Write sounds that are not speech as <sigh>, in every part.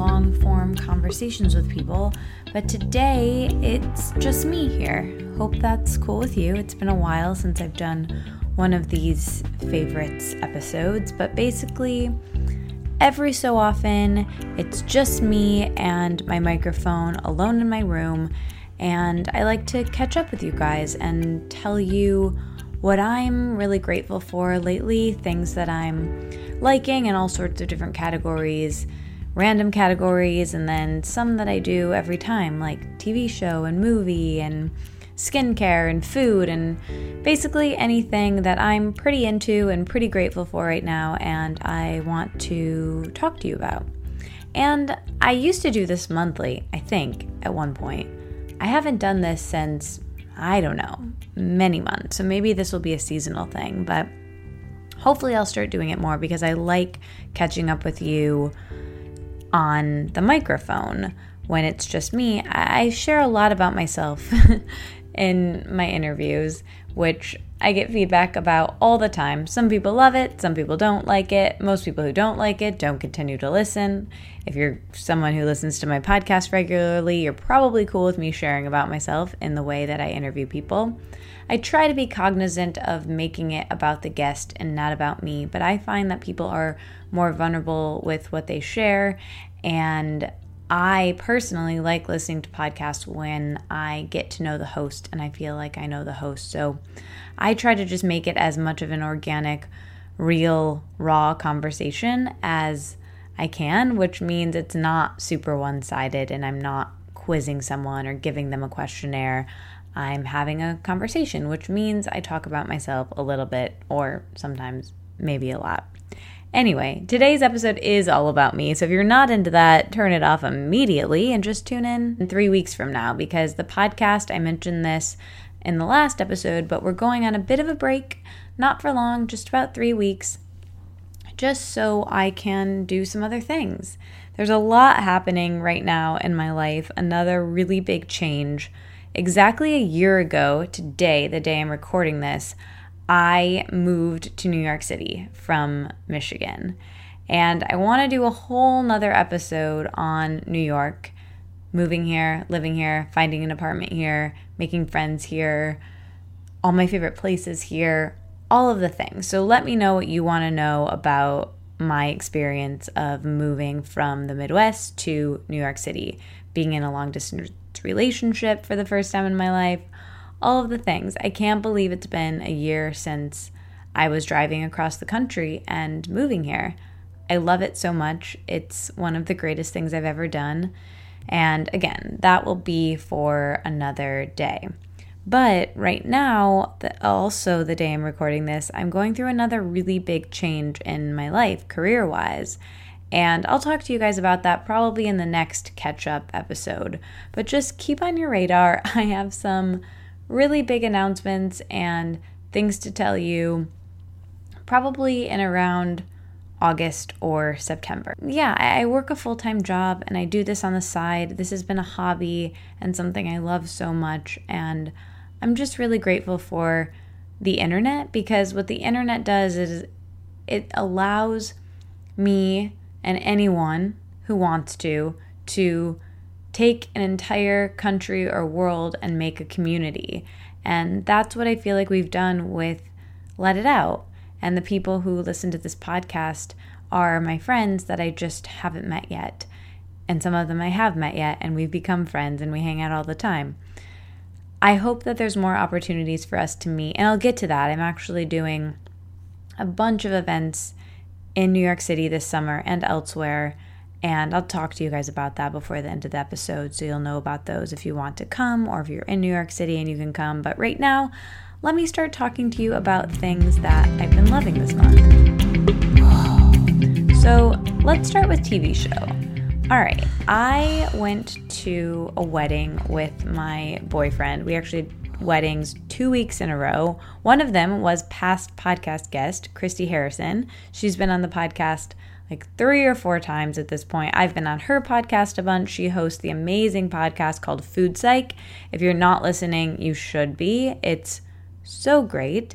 long form conversations with people, but today it's just me here. Hope that's cool with you. It's been a while since I've done one of these favorites episodes, but basically, every so often it's just me and my microphone alone in my room and I like to catch up with you guys and tell you what I'm really grateful for lately, things that I'm liking in all sorts of different categories, random categories, and then some that I do every time, like TV show and movie and skincare and food and basically anything that I'm pretty into and pretty grateful for right now and I want to talk to you about. And I used to do this monthly, I think, at one point. I haven't done this since, I don't know, many months. So maybe this will be a seasonal thing, but hopefully I'll start doing it more because I like catching up with you on the microphone when it's just me. I share a lot about myself <laughs> in my interviews, which I get feedback about all the time. Some people love it, some people don't like it. Most people who don't like it don't continue to listen. If you're someone who listens to my podcast regularly, you're probably cool with me sharing about myself in the way that I interview people. I try to be cognizant of making it about the guest and not about me, but I find that people are more vulnerable with what they share and I personally like listening to podcasts when I get to know the host and I feel like I know the host. So I try to just make it as much of an organic, real, raw conversation as I can, which means it's not super one sided and I'm not quizzing someone or giving them a questionnaire. I'm having a conversation, which means I talk about myself a little bit or sometimes maybe a lot. Anyway, today's episode is all about me. So if you're not into that, turn it off immediately and just tune in in three weeks from now because the podcast, I mentioned this in the last episode, but we're going on a bit of a break, not for long, just about three weeks, just so I can do some other things. There's a lot happening right now in my life, another really big change. Exactly a year ago, today, the day I'm recording this, I moved to New York City from Michigan. And I want to do a whole nother episode on New York, moving here, living here, finding an apartment here, making friends here, all my favorite places here, all of the things. So let me know what you want to know about my experience of moving from the Midwest to New York City, being in a long distance relationship for the first time in my life, all of the things. I can't believe it's been a year since I was driving across the country and moving here. I love it so much. It's one of the greatest things I've ever done. And again, that will be for another day. But right now, the, also the day I'm recording this, I'm going through another really big change in my life, career wise. And I'll talk to you guys about that probably in the next catch up episode. But just keep on your radar. <laughs> I have some really big announcements and things to tell you probably in around August or September. Yeah, I work a full time job and I do this on the side. This has been a hobby and something I love so much. And I'm just really grateful for the internet because what the internet does is it allows me and anyone who wants to to take an entire country or world and make a community. And that's what I feel like we've done with Let It Out. And the people who listen to this podcast are my friends that I just haven't met yet. And some of them I have met yet, and we've become friends and we hang out all the time. I hope that there's more opportunities for us to meet, and I'll get to that. I'm actually doing a bunch of events in New York City this summer and elsewhere and I'll talk to you guys about that before the end of the episode so you'll know about those if you want to come or if you're in New York City and you can come. But right now, let me start talking to you about things that I've been loving this month. <sighs> So let's start with TV show. All right, I went to a wedding with my boyfriend. We actually weddings two weeks in a row. One of them was past podcast guest, Christy Harrison. She's been on the podcast like three or four times at this point. I've been on her podcast a bunch. She hosts the amazing podcast called Food Psych. If you're not listening, you should be. It's so great.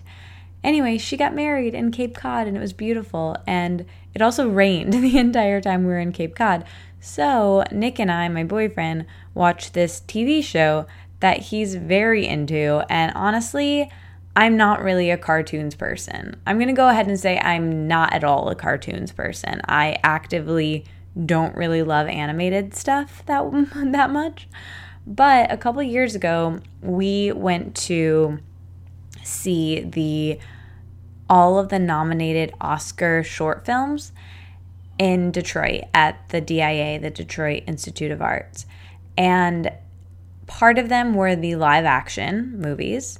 Anyway, she got married in Cape Cod and it was beautiful. And it also <laughs> rained the entire time we were in Cape Cod. So, Nick and I, my boyfriend, watched this TV show that he's very into. And honestly, I'm not really a cartoons person. I'm going to go ahead and say I'm not at all a cartoons person. I actively don't really love animated stuff that <laughs> that much. But a couple years ago, we went to see the all of the nominated Oscar short films in Detroit at the DIA, the Detroit Institute of Arts. And part of them were the live action movies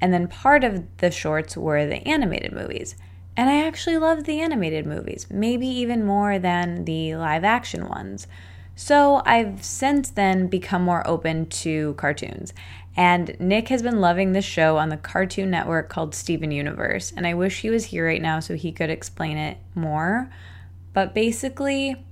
and then part of the shorts were the animated movies. And I actually loved the animated movies, maybe even more than the live action ones. So I've since then become more open to cartoons. And Nick has been loving this show on the Cartoon Network called Steven Universe. And I wish he was here right now so he could explain it more. But basically,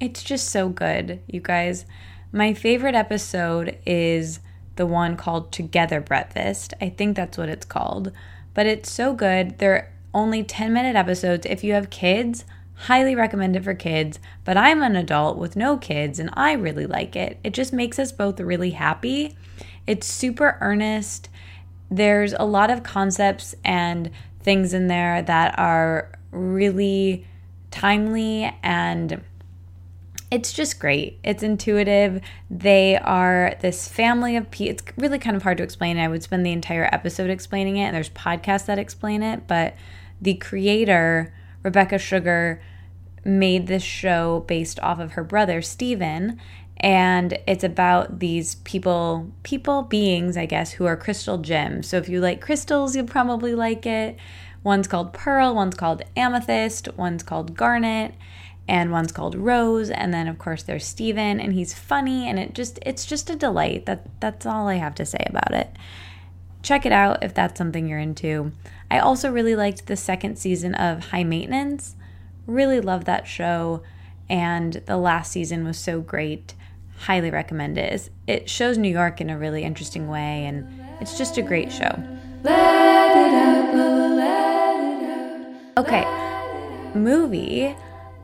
it's just so good, you guys. My favorite episode is the one called Together Breakfast. I think that's what it's called. But it's so good. They're only 10 minute episodes. If you have kids, highly recommend it for kids. But I'm an adult with no kids and I really like it. It just makes us both really happy. It's super earnest. There's a lot of concepts and things in there that are really timely and it's just great. It's intuitive. They are this family of people. It's really kind of hard to explain. I would spend the entire episode explaining it, and there's podcasts that explain it. But the creator, Rebecca Sugar, made this show based off of her brother, Steven. And it's about these people, people, beings, I guess, who are crystal gems. So if you like crystals, you'll probably like it. One's called Pearl, one's called Amethyst, one's called Garnet and one's called Rose, and then of course there's Steven, and he's funny, and it just it's just a delight. That that's all I have to say about it. Check it out if that's something you're into. I also really liked the second season of High Maintenance. Really loved that show, and the last season was so great. Highly recommend it. It shows New York in a really interesting way, and it's just a great show. Okay, movie.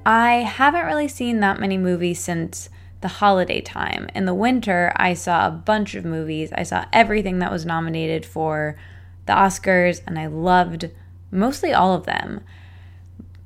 I haven't really seen that many movies since the holiday time. In the winter, I saw a bunch of movies. I saw everything that was nominated for the Oscars, and I loved mostly all of them.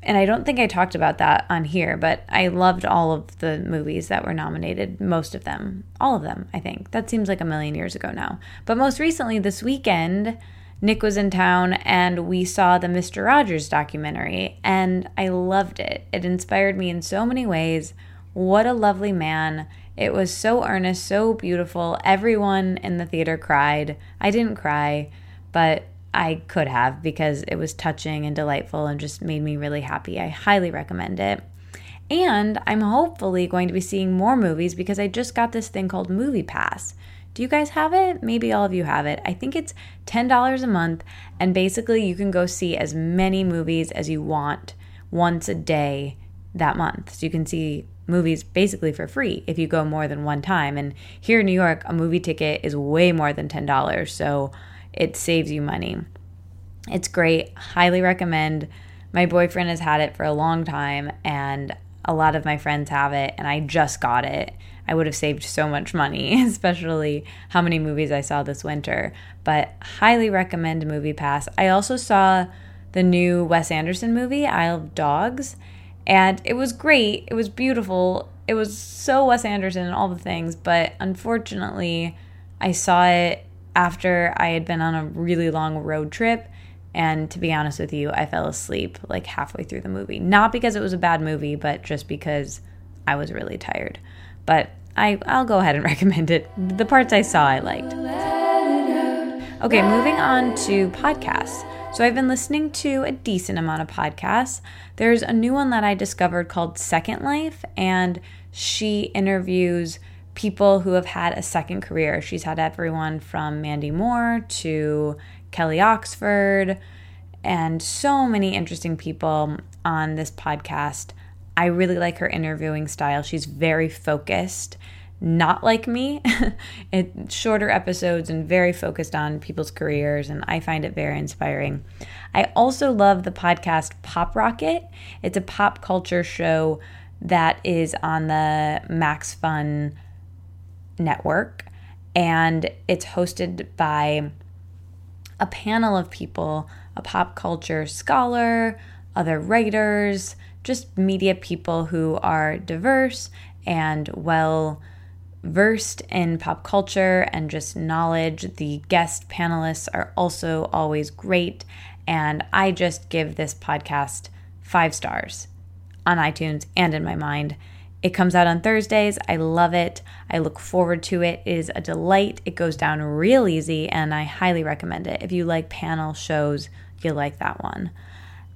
And I don't think I talked about that on here, but I loved all of the movies that were nominated, most of them, all of them, I think. That seems like a million years ago now. But most recently, this weekend, Nick was in town and we saw the Mr. Rogers documentary, and I loved it. It inspired me in so many ways. What a lovely man. It was so earnest, so beautiful. Everyone in the theater cried. I didn't cry, but I could have because it was touching and delightful and just made me really happy. I highly recommend it. And I'm hopefully going to be seeing more movies because I just got this thing called Movie Pass. Do you guys have it? Maybe all of you have it. I think it's $10 a month, and basically, you can go see as many movies as you want once a day that month. So you can see movies basically for free if you go more than one time. And here in New York, a movie ticket is way more than $10, so it saves you money. It's great. Highly recommend. My boyfriend has had it for a long time, and a lot of my friends have it, and I just got it. I would have saved so much money, <laughs> especially how many movies I saw this winter. But highly recommend Movie Pass. I also saw the new Wes Anderson movie, Isle of Dogs, and it was great. It was beautiful. It was so Wes Anderson and all the things, but unfortunately, I saw it after I had been on a really long road trip. And to be honest with you, I fell asleep like halfway through the movie. Not because it was a bad movie, but just because I was really tired. But I, I'll go ahead and <laughs> recommend it. The parts I saw, I liked. Okay, moving on to podcasts. So I've been listening to a decent amount of podcasts. There's a new one that I discovered called Second Life, and she interviews people who have had a second career. She's had everyone from Mandy Moore to Kelly Oxford and so many interesting people on this podcast. I really like her interviewing style. She's very focused, not like me. <laughs> it's shorter episodes and very focused on people's careers, and I find it very inspiring. I also love the podcast Pop Rocket. It's a pop culture show that is on the Max Fun network, and it's hosted by a panel of people a pop culture scholar, other writers, just media people who are diverse and well versed in pop culture and just knowledge. The guest panelists are also always great. And I just give this podcast five stars on iTunes and in my mind. It comes out on Thursdays. I love it. I look forward to it. It is a delight. It goes down real easy, and I highly recommend it. If you like panel shows, you'll like that one.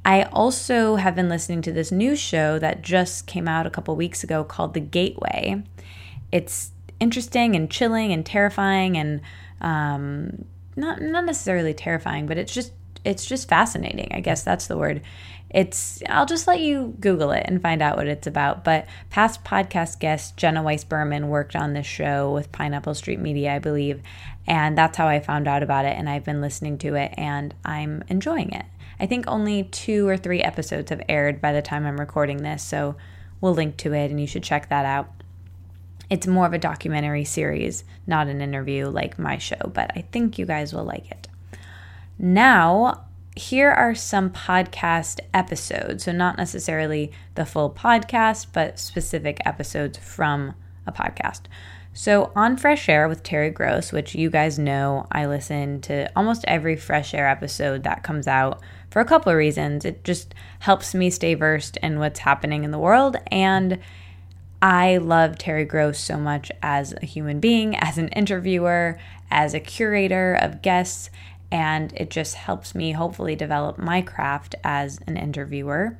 I also have been listening to this new show that just came out a couple weeks ago called The Gateway. It's interesting and chilling and terrifying and um, not not necessarily terrifying, but it's just it's just fascinating. I guess that's the word. It's I'll just let you Google it and find out what it's about. But past podcast guest Jenna Weiss Berman worked on this show with Pineapple Street Media, I believe, and that's how I found out about it. And I've been listening to it, and I'm enjoying it. I think only two or three episodes have aired by the time I'm recording this, so we'll link to it and you should check that out. It's more of a documentary series, not an interview like my show, but I think you guys will like it. Now, here are some podcast episodes. So, not necessarily the full podcast, but specific episodes from a podcast. So, on Fresh Air with Terry Gross, which you guys know, I listen to almost every Fresh Air episode that comes out for a couple of reasons. It just helps me stay versed in what's happening in the world. And I love Terry Gross so much as a human being, as an interviewer, as a curator of guests. And it just helps me hopefully develop my craft as an interviewer.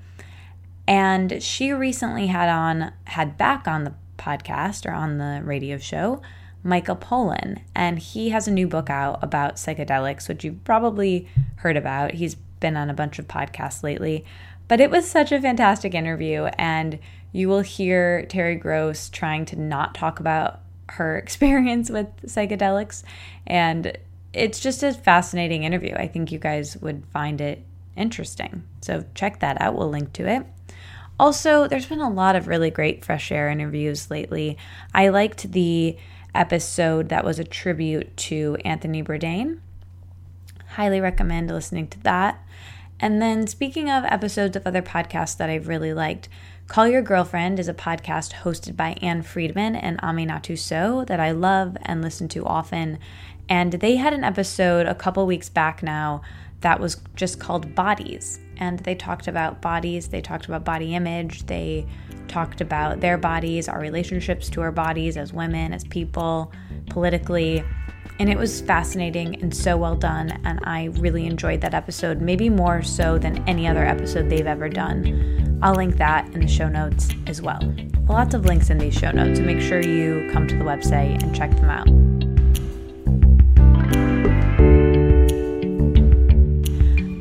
And she recently had on, had back on the podcast or on the radio show, Michael Pollan. And he has a new book out about psychedelics, which you've probably heard about. He's been on a bunch of podcasts lately. But it was such a fantastic interview. And you will hear Terry Gross trying to not talk about her <laughs> experience with psychedelics. And it's just a fascinating interview. I think you guys would find it interesting. So check that out. We'll link to it. Also, there's been a lot of really great fresh air interviews lately. I liked the episode that was a tribute to Anthony Bourdain. Highly recommend listening to that. And then, speaking of episodes of other podcasts that I've really liked, Call Your Girlfriend is a podcast hosted by Ann Friedman and Aminatou Sow that I love and listen to often. And they had an episode a couple weeks back now that was just called Bodies and they talked about bodies, they talked about body image, they talked about their bodies, our relationships to our bodies as women, as people, politically. And it was fascinating and so well done. And I really enjoyed that episode, maybe more so than any other episode they've ever done. I'll link that in the show notes as well. Lots of links in these show notes, so make sure you come to the website and check them out.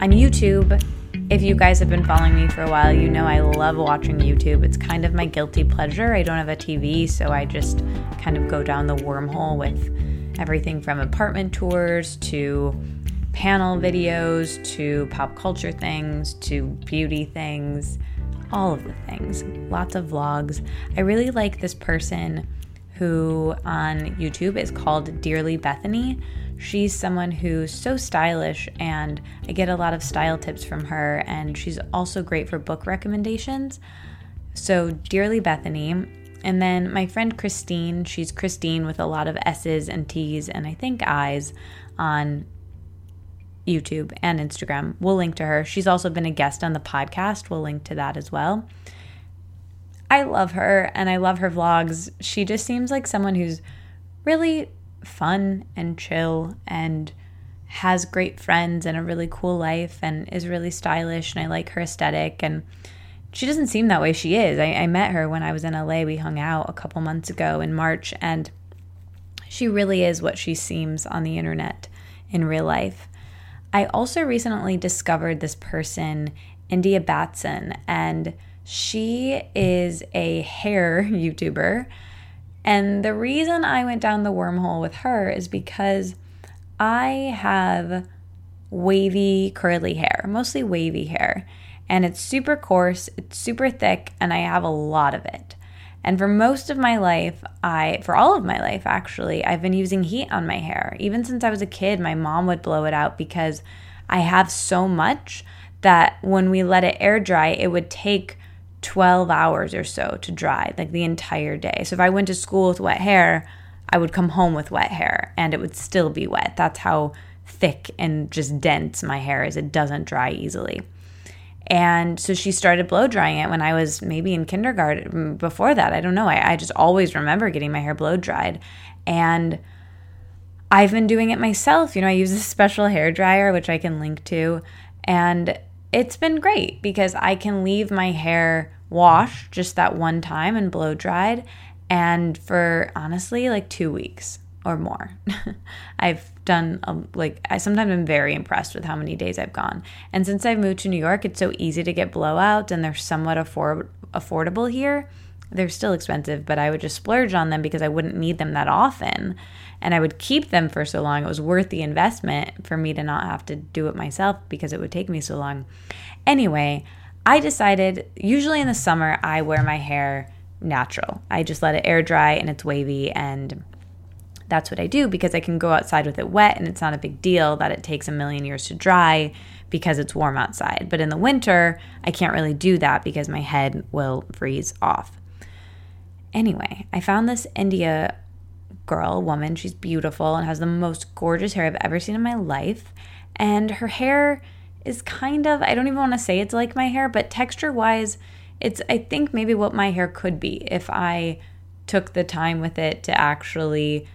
On YouTube, if you guys have been following me for a while, you know I love watching YouTube. It's kind of my guilty pleasure. I don't have a TV, so I just kind of go down the wormhole with everything from apartment tours to panel videos to pop culture things to beauty things, all of the things. Lots of vlogs. I really like this person who on YouTube is called Dearly Bethany. She's someone who's so stylish, and I get a lot of style tips from her, and she's also great for book recommendations. So, Dearly Bethany. And then my friend Christine, she's Christine with a lot of S's and T's and I think I's on YouTube and Instagram. We'll link to her. She's also been a guest on the podcast. We'll link to that as well. I love her and I love her vlogs. She just seems like someone who's really fun and chill and has great friends and a really cool life and is really stylish and I like her aesthetic and she doesn't seem that way she is. I, I met her when I was in LA. We hung out a couple months ago in March and she really is what she seems on the internet in real life. I also recently discovered this person, India Batson, and she is a hair <laughs> YouTuber. And the reason I went down the wormhole with her is because I have wavy, curly hair, mostly wavy hair. And it's super coarse, it's super thick, and I have a lot of it. And for most of my life, I, for all of my life actually, I've been using heat on my hair. Even since I was a kid, my mom would blow it out because I have so much that when we let it air dry, it would take 12 hours or so to dry, like the entire day. So if I went to school with wet hair, I would come home with wet hair and it would still be wet. That's how thick and just dense my hair is. It doesn't dry easily. And so she started blow drying it when I was maybe in kindergarten. Before that, I don't know. I, I just always remember getting my hair blow dried. And I've been doing it myself. You know, I use a <laughs> special hair dryer, which I can link to. And it's been great because I can leave my hair washed just that one time and blow dried and for honestly like two weeks or more. <laughs> I've done um, like I sometimes I'm very impressed with how many days I've gone. And since I've moved to New York, it's so easy to get blowouts and they're somewhat afford- affordable here. They're still expensive, but I would just splurge on them because I wouldn't need them that often. And I would keep them for so long. It was worth the investment for me to not have to do it myself because it would take me so long. Anyway, I decided usually in the summer I wear my hair natural. I just let it air dry and it's wavy and that's what I do because I can go outside with it wet and it's not a big deal that it takes a million years to dry because it's warm outside. But in the winter, I can't really do that because my head will freeze off. Anyway, I found this India girl, woman. She's beautiful and has the most gorgeous hair I've ever seen in my life. And her hair is kind of, I don't even want to say it's like my hair, but texture wise, it's I think maybe what my hair could be if I took the time with it to actually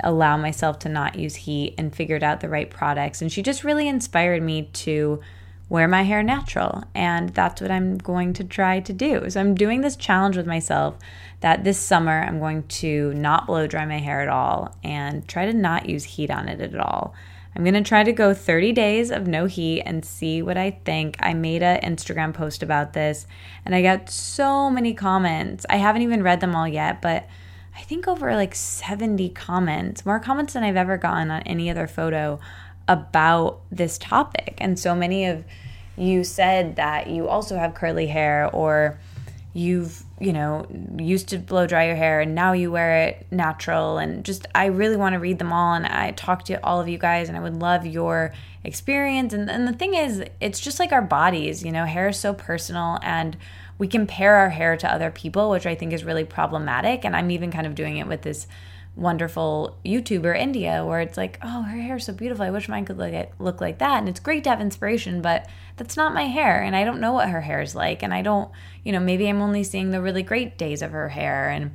allow myself to not use heat and figured out the right products and she just really inspired me to wear my hair natural and that's what I'm going to try to do. So I'm doing this challenge with myself that this summer I'm going to not blow dry my hair at all and try to not use heat on it at all. I'm going to try to go 30 days of no heat and see what I think. I made an Instagram post about this and I got so many comments. I haven't even read them all yet, but I think over like 70 comments, more comments than I've ever gotten on any other photo about this topic. And so many of you said that you also have curly hair or you've you know used to blow dry your hair and now you wear it natural and just i really want to read them all and i talk to all of you guys and i would love your experience and, and the thing is it's just like our bodies you know hair is so personal and we compare our hair to other people which i think is really problematic and i'm even kind of doing it with this wonderful YouTuber India where it's like, oh, her hair's so beautiful. I wish mine could look at, look like that. And it's great to have inspiration, but that's not my hair, and I don't know what her hair is like, and I don't, you know, maybe I'm only seeing the really great days of her hair and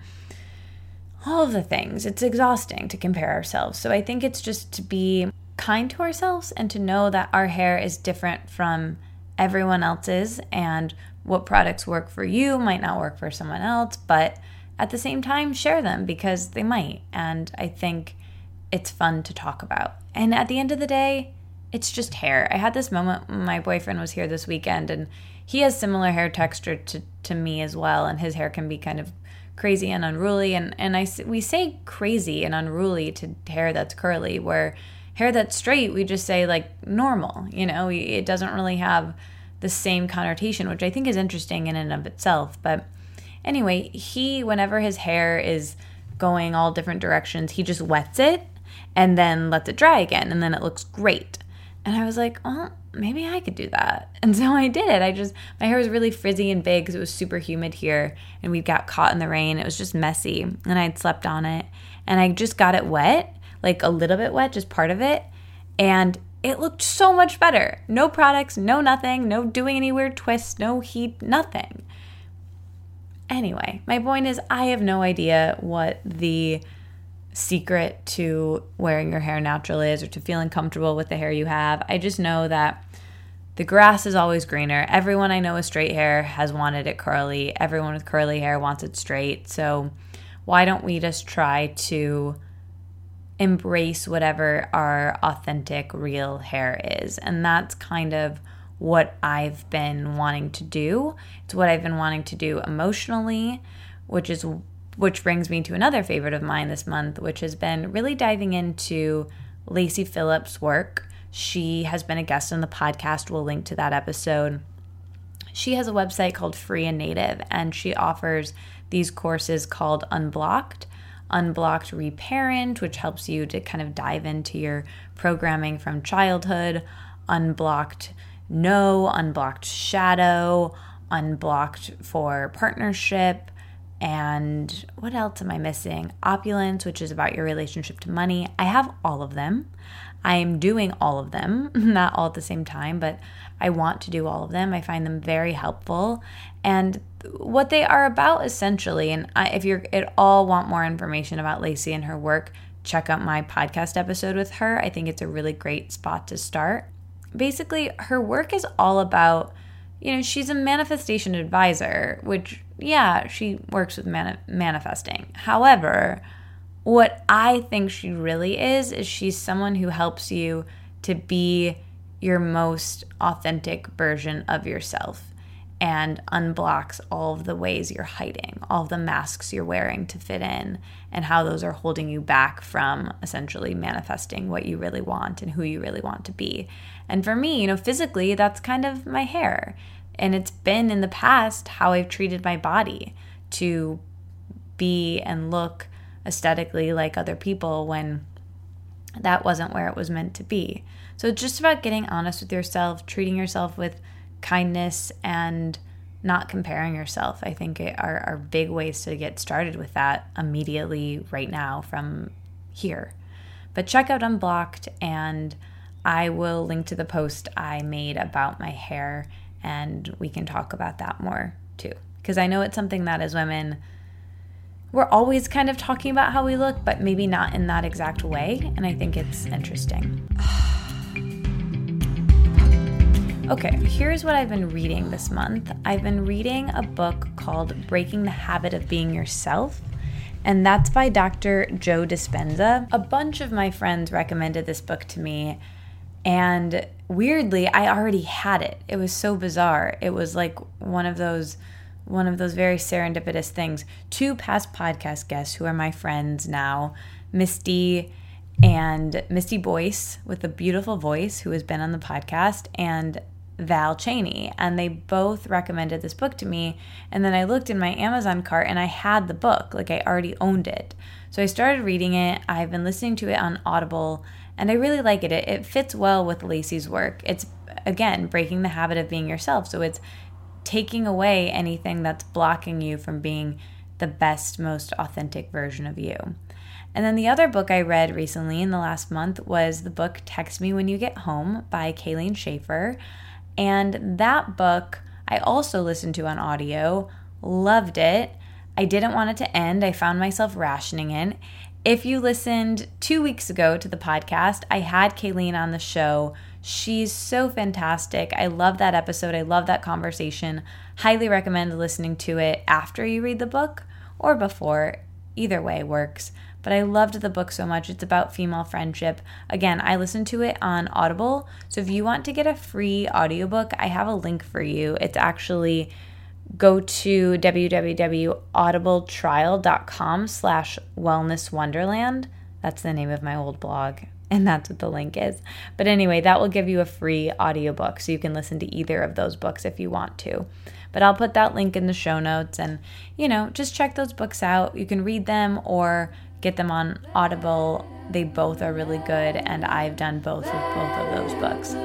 all of the things. It's exhausting to compare ourselves. So I think it's just to be kind to ourselves and to know that our hair is different from everyone else's and what products work for you might not work for someone else, but at the same time, share them because they might. And I think it's fun to talk about. And at the end of the day, it's just hair. I had this moment my boyfriend was here this weekend and he has similar hair texture to, to me as well and his hair can be kind of crazy and unruly and and I we say crazy and unruly to hair that's curly where hair that's straight we just say like normal, you know, it doesn't really have the same connotation which I think is interesting in and of itself, but Anyway, he, whenever his hair is going all different directions, he just wets it and then lets it dry again, and then it looks great. And I was like, oh, maybe I could do that. <laughs> And so I did it. I just, my hair was really frizzy and big because it was super humid here and we got caught in the rain. It was just messy and I'd slept on it. And I just got it wet, like a little bit wet, just part of it. And it looked so much better. No products, no nothing, no doing any weird twists, no heat, nothing. Anyway, my point is, I have no idea what the secret to wearing your hair natural is or to feeling comfortable with the hair you have. I just know that the grass is always greener. Everyone I know with straight hair has wanted it curly. Everyone with curly hair wants it straight. So why don't we just try to embrace whatever our authentic, real hair is? And that's kind of what I've been wanting to do. It's what I've been wanting to do emotionally, which is which brings me to another favorite of mine this month, which has been really diving into Lacy Phillips' work she has been a guest on the podcast. We'll link to that episode. She has a website called Free and Native, and she offers these courses called Unblocked, Unblocked Reparent, which helps you to kind of dive into your programming from childhood, Unblocked No, Unblocked Shadow, Unblocked for Partnership, and what else am I missing? Opulence, which is about your relationship to money. I have all of them. I am doing all of them, <laughs> not all at the same time, but I want to do all of them. I find them very helpful. And what they are about essentially, and I, if you're at all want more information about Lacy and her work, check out my podcast episode with her. I think it's a really great spot to start. Basically, her work is all about, you know, she's a manifestation advisor, which, yeah, she works with mani- manifesting. However, what I think she really is, is she's someone who helps you to be your most authentic version of yourself and unblocks all of the ways you're hiding, all the masks you're wearing to fit in, and how those are holding you back from essentially manifesting what you really want and who you really want to be. And for me, you know, physically, that's kind of my hair. And it's been in the past how I've treated my body to be and look aesthetically like other people when that wasn't where it was meant to be. So it's just about getting honest with yourself, treating yourself with kindness and not comparing yourself. I think it are, are big ways to get started with that immediately right now from here. But check out Unblocked and I will link to the post I made about my hair and we can talk about that more too. Because I know it's something that as women, we're always kind of talking about how we look, but maybe not in that exact way. And I think it's interesting. <sighs> <sighs> <sighs> okay, here's what I've been reading this month I've been reading a book called Breaking the Habit of Being Yourself. And that's by Dr. Joe Dispenza. A bunch of my friends recommended this book to me. And weirdly, I already had it. It was so bizarre. It was like one of those one of those very serendipitous things. Two past podcast guests who are my friends now, Misty and Misty Boyce with a beautiful voice who has been on the podcast, and Val Cheney. And they both recommended this book to me. And then I looked in my Amazon cart and I had the book, like I already owned it. So I started reading it. I've been listening to it on Audible and I really like it. It, it fits well with Lacy's work. It's again breaking the habit of being yourself. So it's taking away anything that's blocking you from being the best, most authentic version of you. And then the other book I read recently in the last month was the book Text Me When You Get Home by Kayleen Schaefer. And that book I also listened to on audio, loved it. I didn't want it to end. I found myself rationing it. If you listened two weeks ago to the podcast, I had Kayleen on the show She's so fantastic. I love that episode. I love that conversation. Highly recommend listening to it after you read the book or before. Either way works. But I loved the book so much. It's about female friendship. Again, I listened to it on Audible. So if you want to get a free audiobook, I have a link for you. It's actually go to www.audibletrial.com slash wellness wonderland. That's the name of my old blog <laughs> and that's what the link is. But anyway, that will give you a free audiobook so you can listen to either of those books if you want to. But I'll put that link in the show notes and, you know, just check those books out. You can read them or get them on Audible. They both are really good, and I've done both with both of those books.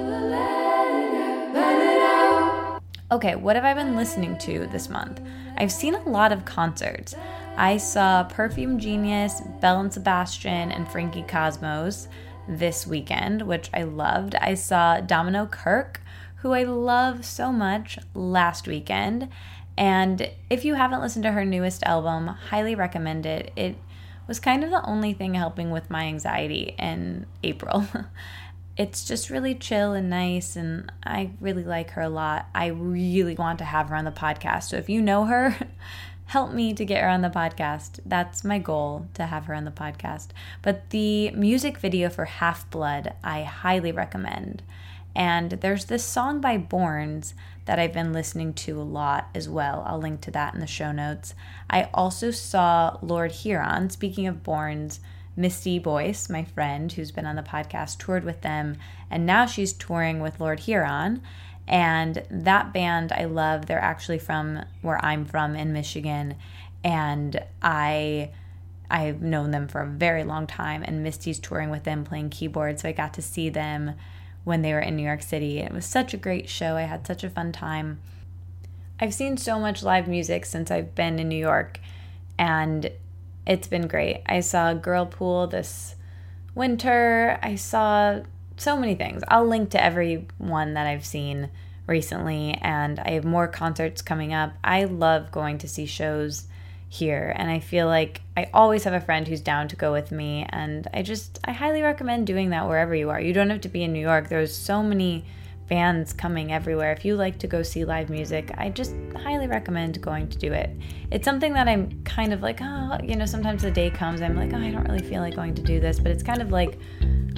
Okay, what have I been listening to this month? I've seen a lot of concerts. I saw Perfume Genius, Belle and Sebastian, and Frankie Cosmos this weekend, which I loved. I saw Domino Kirke, who I love so much, last weekend. And if you haven't listened to her newest album, highly recommend it. It was kind of the only thing helping with my anxiety in April. <laughs> it's just really chill and nice, and I really like her a lot. I really want to have her on the podcast. So if you know her, <laughs> help me to get her on the podcast. That's my goal to have her on the podcast. But the music video for Half Blood, I highly recommend. And there's this song by Borns that I've been listening to a lot as well. I'll link to that in the show notes. I also saw Lord Huron, speaking of Borns, Misty Boyce, my friend who's been on the podcast, toured with them, and now she's touring with Lord Huron. And that band I love. They're actually from where I'm from in Michigan, and I I've known them for a very long time. And Misty's touring with them, playing keyboard, so I got to see them when they were in New York City. It was such a great show. I had such a fun time. I've seen so much live music since I've been in New York, and it's been great. I saw Girlpool this winter. I saw so many things. I'll link to every one that I've seen recently, and I have more concerts coming up. I love going to see shows here and I feel like I always have a friend who's down to go with me and I just I highly recommend doing that wherever you are. You don't have to be in New York. There's so many bands coming everywhere. If you like to go see live music, I just highly recommend going to do it. It's something that I'm kind of like, oh, you know, sometimes the day comes I'm like, oh, I don't really feel like going to do this, but it's kind of like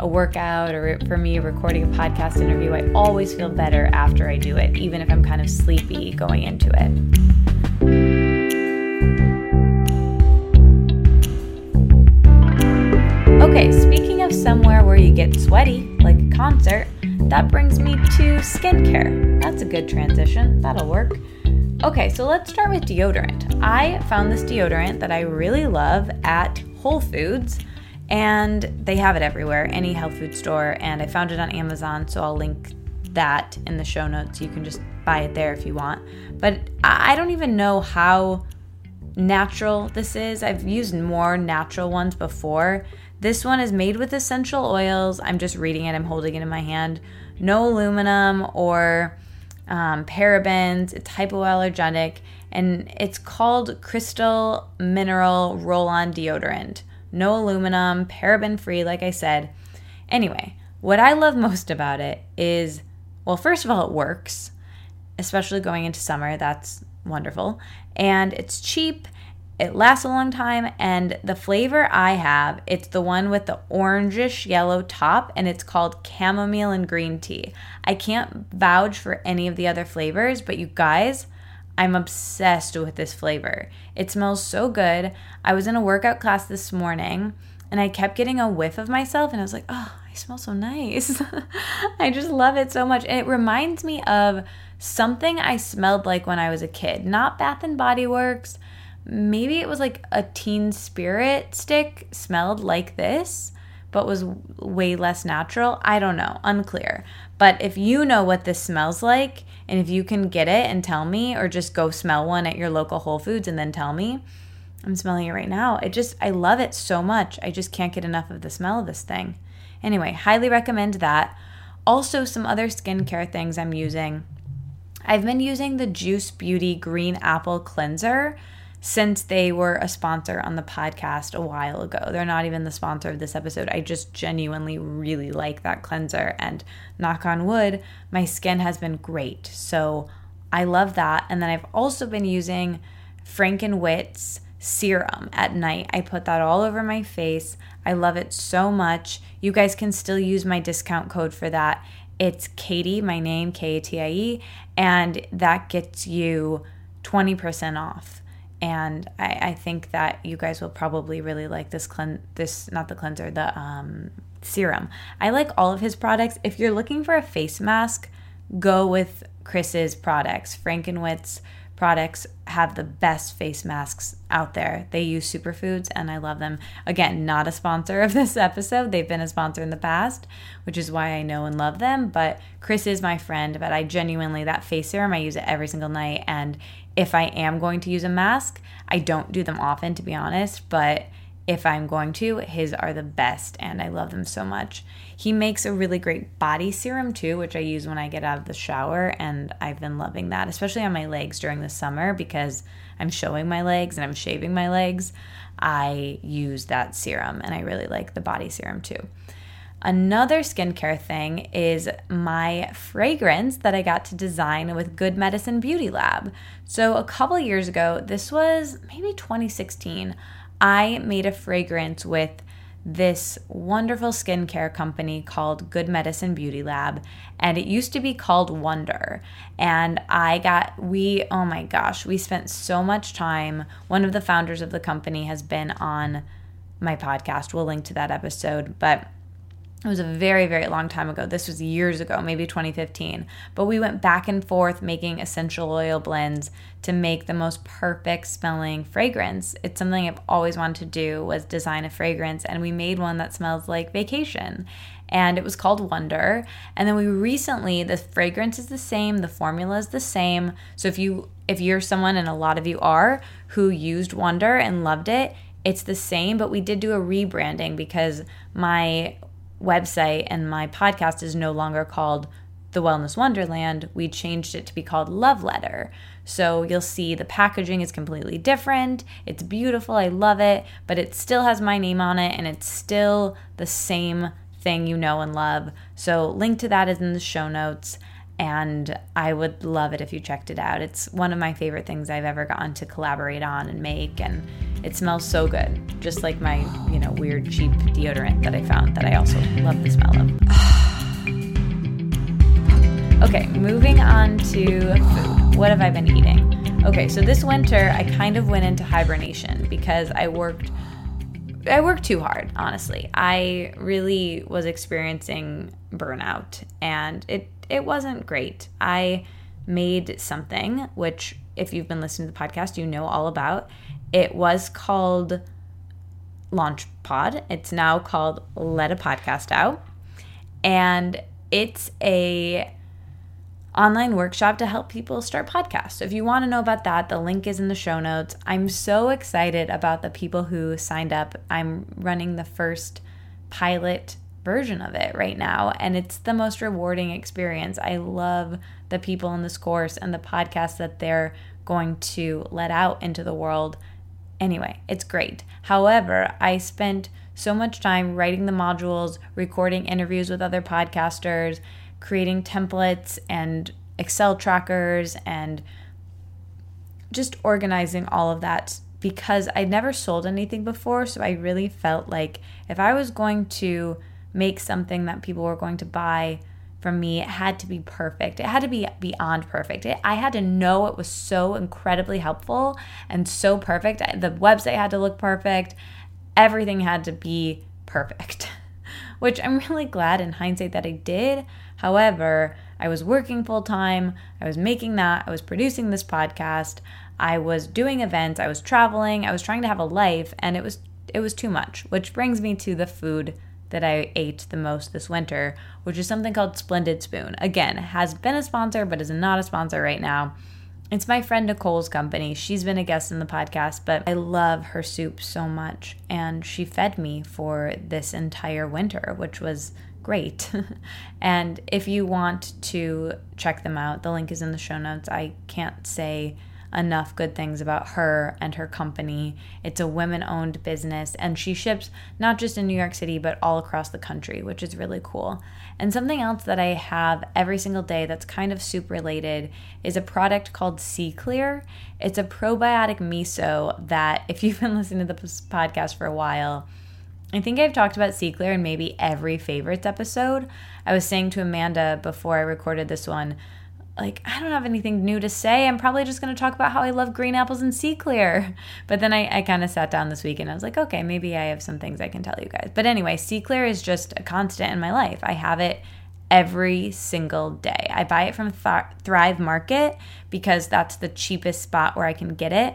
a workout or for me recording a podcast interview. I always feel better after I do it, even if I'm kind of sleepy going into it. Somewhere where you get sweaty, like a concert, that brings me to skincare. That's a good transition. That'll work. Okay, so let's start with deodorant. I found this deodorant that I really love at Whole Foods, and they have it everywhere, any health food store, and I found it on Amazon, so I'll link that in the show notes. You can just buy it there if you want. But I don't even know how natural this is. I've used more natural ones before, this one is made with essential oils. I'm just reading it, I'm holding it in my hand. No aluminum or um, parabens. It's hypoallergenic and it's called Crystal Mineral Roll On Deodorant. No aluminum, paraben free, like I said. Anyway, what I love most about it is well, first of all, it works, especially going into summer. That's wonderful. And it's cheap it lasts a long time, and the flavor I have, it's the one with the orangish yellow top, and it's called chamomile and green tea. I can't vouch for any of the other flavors, but you guys, I'm obsessed with this flavor. It smells so good. I was in a workout class this morning, and I kept getting a whiff of myself, and I was like, oh, I smell so nice. <laughs> I just love it so much. And it reminds me of something I smelled like when I was a kid, not Bath and Body Works maybe it was like a teen spirit stick smelled like this but was way less natural. I don't know. Unclear. But if you know what this smells like and if you can get it and tell me or just go smell one at your local whole foods and then tell me i'm smelling it right now. It just i love it so much. I just can't get enough of the smell of this thing. Anyway highly recommend that. Also some other skincare things i'm using. I've been using the juice beauty green apple cleanser since they were a sponsor on the podcast a while ago. They're not even the sponsor of this episode. I just genuinely really like that cleanser and knock on wood, my skin has been great. So I love that. And then I've also been using Frankenwitz serum at night. I put that all over my face. I love it so much. You guys can still use my discount code for that. It's Katie, my name, K A T I E, and that gets you 20% off and I, I, think that you guys will probably really like this clean this not the cleanser the um, serum i like all of his products if you're looking for a face mask go with chris's products frankenwitz products have the best face masks out there. They use superfoods and I love them. Again, not a sponsor of this episode. They've been a sponsor in the past, which is why I know and love them. But Chris is my friend, but I genuinely, that face serum, I use it every single night. And if I am going to use a mask, I don't do them often, to be honest, but if I'm going to. His are the best and I love them so much. He makes a really great body serum too, which I use when I get out of the shower and I've been loving that, especially on my legs during the summer because I'm showing my legs and I'm shaving my legs. I use that serum and I really like the body serum too. Another skincare thing is my fragrance that I got to design with Good Medicine Beauty Lab. So, a couple years ago, this was maybe 2016, I made a fragrance with this wonderful skincare company called Good Medicine Beauty Lab, and it used to be called Wonder. And I got, we, oh my gosh, we spent so much time. One of the founders of the company has been on my podcast. We'll link to that episode, but it was a very, very long time ago. This was years ago, maybe 2015. But we went back and forth making essential oil blends to make the most perfect smelling fragrance. It's something I've always wanted to do was design a fragrance and we made one that smells like vacation. And it was called Wonder. And then we recently the fragrance is the same, the formula is the same. So if you if you're someone and a lot of you are who used Wonder and loved it, it's the same, but we did do a rebranding because my website and my podcast is no longer called The Wellness Wonderland. We changed it to be called Love Letter. So you'll see the packaging is completely different. It's beautiful. I love it, but it still has my name on it and it's still the same thing you know and love. So link to that is in the show notes and I would love it if you checked it out. It's one of my favorite things I've ever gotten to collaborate on and make and it smells so good, just like my, you know, weird cheap deodorant that I found that I also love the smell of. <sighs> okay, moving on to food. What have I been eating? Okay, so this winter I kind of went into hibernation because I worked I worked too hard, honestly. I really was experiencing burnout and it it wasn't great. I made something which if you've been listening to the podcast, you know all about. It was called Launch Pod. It's now called Let a Podcast Out. And it's a online workshop to help people start podcasts. So if you want to know about that, the link is in the show notes. I'm so excited about the people who signed up. I'm running the first pilot version of it right now, and it's the most rewarding experience. I love the people in this course and the podcast that they're going to let out into the world. Anyway, it's great. However, I spent so much time writing the modules, recording interviews with other podcasters, creating templates and Excel trackers, and just organizing all of that because I'd never sold anything before. So I really felt like if I was going to make something that people were going to buy from me, it had to be perfect. It had to be beyond perfect. It, I had to know it was so incredibly helpful and so perfect. The website had to look perfect. Everything had to be perfect, <laughs> which I'm really glad in hindsight that I did. However, I was working full time. I was making that. I was producing this podcast. I was doing events. I was traveling. I was trying to have a life, and it was it was too much. Which brings me to the food that I ate the most this winter, which is something called Splendid Spoon. Again, has been a sponsor, but is not a sponsor right now. It's my friend Nicole's company. She's been a guest in the podcast, but I love her soup so much. And she fed me for this entire winter, which was great. <laughs> and if you want to check them out, the link is in the show notes. I can't say enough good things about her and her company. It's a women owned business, and she ships not just in New York City, but all across the country, which is really cool. And something else that I have every single day that's kind of soup related is a product called C Clear. It's a probiotic miso that, if you've been <laughs> listening to the podcast for a while, I think I've talked about C Clear in maybe every favorites episode. I was saying to Amanda before I recorded this one, like I don't have anything new to say. I'm probably just going to talk about how I love green apples and C Clear. <laughs> But then I, I kind of sat down this week and I was like, okay, maybe I have some things I can tell you guys. But anyway, C Clear is just a constant in my life. I have it every single day. I buy it from Th- Thrive Market because that's the cheapest spot where I can get it.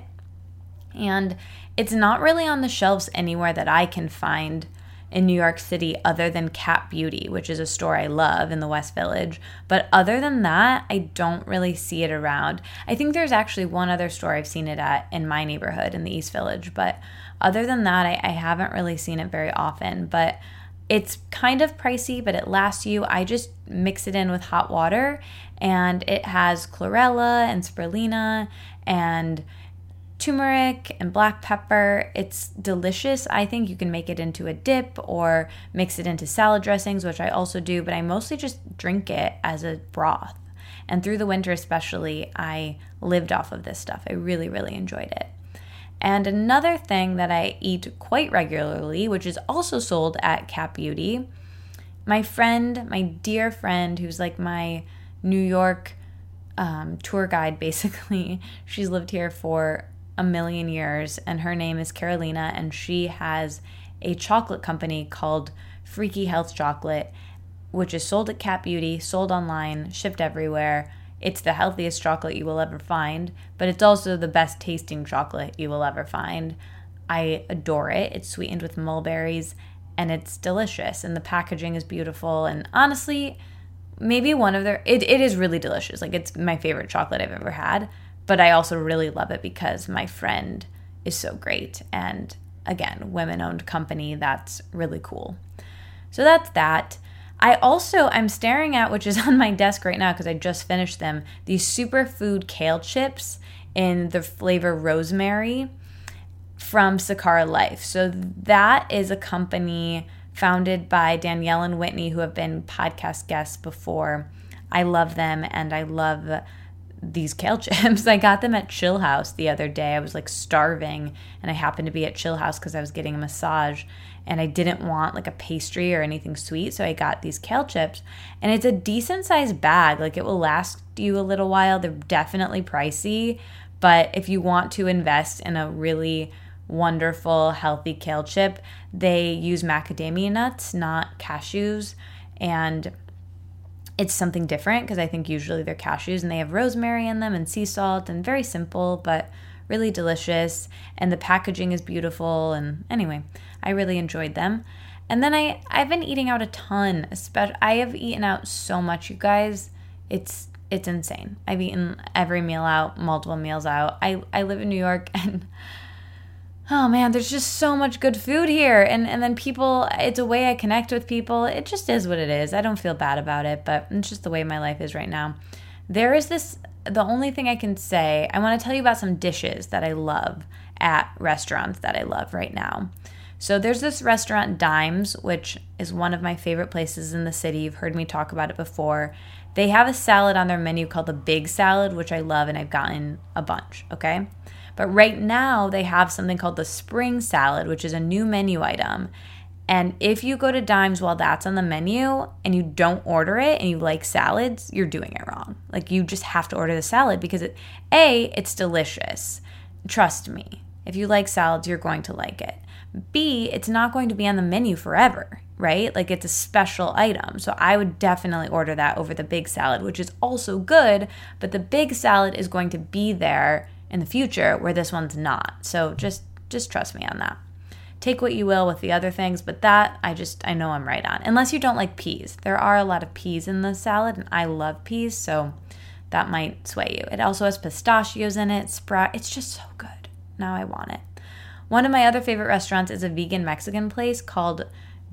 And it's not really on the shelves anywhere that I can find in New York City other than CAP Beauty, which is a store I love in the West Village. But other than that, I don't really see it around. I think there's actually one other store I've seen it at in my neighborhood in the East Village. But other than that, I, I haven't really seen it very often. But it's kind of pricey, but it lasts you. I just mix it in with hot water and it has chlorella and spirulina and turmeric and black pepper. It's delicious. I think you can make it into a dip or mix it into salad dressings, which I also do, but I mostly just drink it as a broth. And through the winter, especially, I lived off of this stuff. I really, really enjoyed it. And another thing that I eat quite regularly, which is also sold at CAP Beauty, my friend, my dear friend, who's like my New York um, tour guide, <laughs> basically, she's lived here for a million years, and her name is Carolina, and she has a chocolate company called Freaky Health Chocolate, which is sold at CAP Beauty, sold online, shipped everywhere. It's the healthiest chocolate you will ever find, but it's also the best tasting chocolate you will ever find. I adore it. It's sweetened with mulberries and it's delicious, and the packaging is beautiful. And honestly, maybe one of their, it, it is really delicious. Like, it's my favorite chocolate I've ever had but I also really love it because my friend is so great. And again, women owned company, that's really cool. So that's that. I also I'm staring at which is <laughs> on my desk right now because I just finished them. These superfood kale chips in the flavor rosemary from Sakara Life. So that is a company founded by Danielle and Whitney who have been podcast guests before. I love them and I love these kale <laughs> chips. I got them at Chill House the other day. I was like starving and I happened to be at Chill House because I was getting a massage and I didn't want like a pastry or anything sweet. So I got these kale chips and it's a decent sized bag. Like it will last you a little while. They're definitely pricey, but if you want to invest in a really wonderful, healthy kale chip, they use macadamia nuts, not cashews. And it's something different because I think usually they're cashews and they have rosemary in them and sea salt and very simple but really delicious and the packaging is beautiful and anyway, I really enjoyed them. And then I I've been eating out a ton. Especially I have eaten out so much, you guys. It's it's insane. I've eaten every meal out, multiple meals out. I I live in New York <laughs> and oh man, there's just so much good food here. And and then people it's a way I connect with people. It just is what it is. I don't feel bad about it, but it's just the way my life is right now. There is this the only thing I can say, I want to tell you about some dishes that I love at restaurants that I love right now. So there's this restaurant Dimes, which is one of my favorite places in the city. You've heard me talk about it before. They have a salad on their menu called the Big Salad, which I love and I've gotten a bunch, okay? But right now, they have something called the spring salad, which is a new menu item. And if you go to Dimes while that's on the menu and you don't order it and you like salads, you're doing it wrong. Like you just have to order the salad because it, A, it's delicious. Trust me. If you like salads, you're going to like it. B, it's not going to be on the menu forever, right? Like it's a special item. So I would definitely order that over the big salad, which is also good, but the big salad is going to be there in the future where this one's not. So just just trust me on that. Take what you will with the other things, but that I just I know I'm right on. Unless you don't like peas. There are a lot of peas in the salad and I love peas, so that might sway you. It also has pistachios in it, sprout. It's just so good. Now I want it. One of my other favorite restaurants is a vegan Mexican place called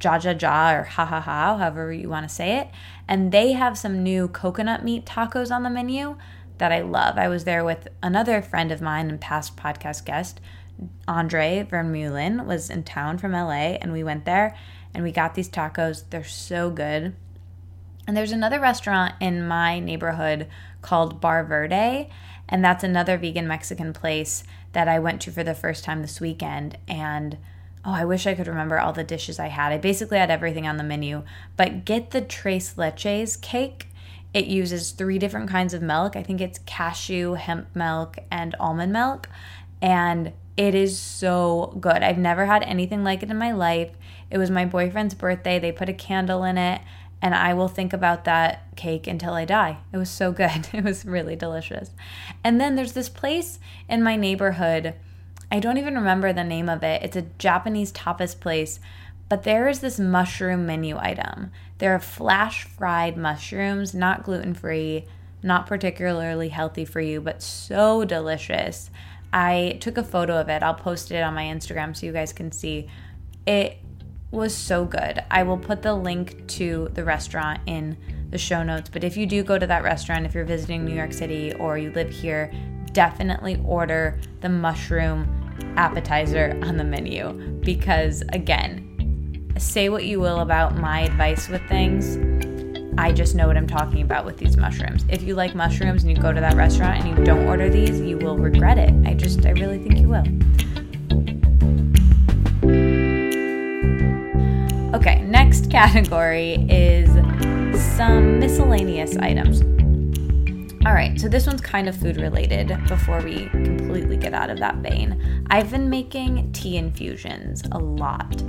Ja Ja Ja or Ha Ha Ha, however you want to say it. And they have some new coconut meat tacos on the menu that I love. I was there with another friend of mine and past podcast guest, Andre Vermeulen, was in town from LA, and we went there and we got these tacos. They're so good. And there's another restaurant in my neighborhood called Bar Verde, and that's another vegan Mexican place that I went to for the first time this weekend. And oh, I wish I could remember all the dishes I had. I basically had everything on the menu, but get the tres leches cake it uses three different kinds of milk. I think it's cashew, hemp milk, and almond milk. And it is so good. I've never had anything like it in my life. It was my boyfriend's birthday. They put a candle in it, and I will think about that cake until I die. It was so good. <laughs> It was really delicious. And then there's this place in my neighborhood. I don't even remember the name of it. It's a Japanese tapas place, But there is this mushroom menu item. They're flash fried mushrooms, not gluten free, not particularly healthy for you, but so delicious. I took a photo of it. I'll post it on my Instagram so you guys can see. It was so good. I will put the link to the restaurant in the show notes. But if you do go to that restaurant, if you're visiting New York City or you live here, definitely order the mushroom appetizer on the menu because, again, say what you will about my advice with things. I just know what I'm talking about with these mushrooms. If you like mushrooms and you go to that restaurant and you don't order these, you will regret it. I just, I really think you will. Okay, next <laughs> category is some miscellaneous items. All right, so this one's kind of food related before we completely get out of that vein. I've been making tea infusions a lot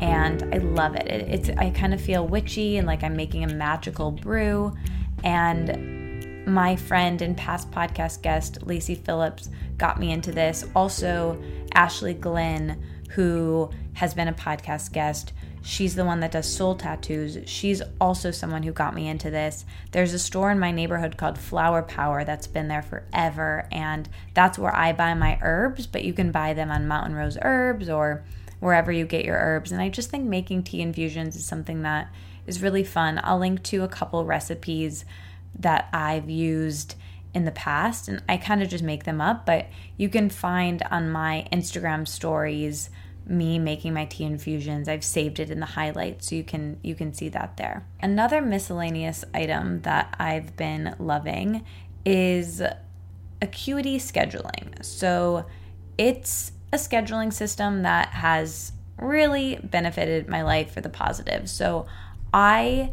and I love it. it it's I kind of feel witchy and like I'm making a magical brew and my friend and past podcast guest Lacy Phillips got me into this. Also, Ashley Glenn, who has been a podcast guest, She's the one that does soul tattoos. She's also someone who got me into this. There's a store in my neighborhood called Flower Power that's been there forever, and that's where I buy my herbs, but you can buy them on Mountain Rose Herbs or wherever you get your herbs. And I just think making tea infusions is something that is really fun. I'll link to a couple recipes that I've used in the past, and I kind of just make them up, but you can find on my Instagram stories me making my tea infusions. I've saved it in the highlights so you can you can see that there. Another miscellaneous item that I've been loving is Acuity scheduling. So it's a scheduling system that has really benefited my life for the positive. So I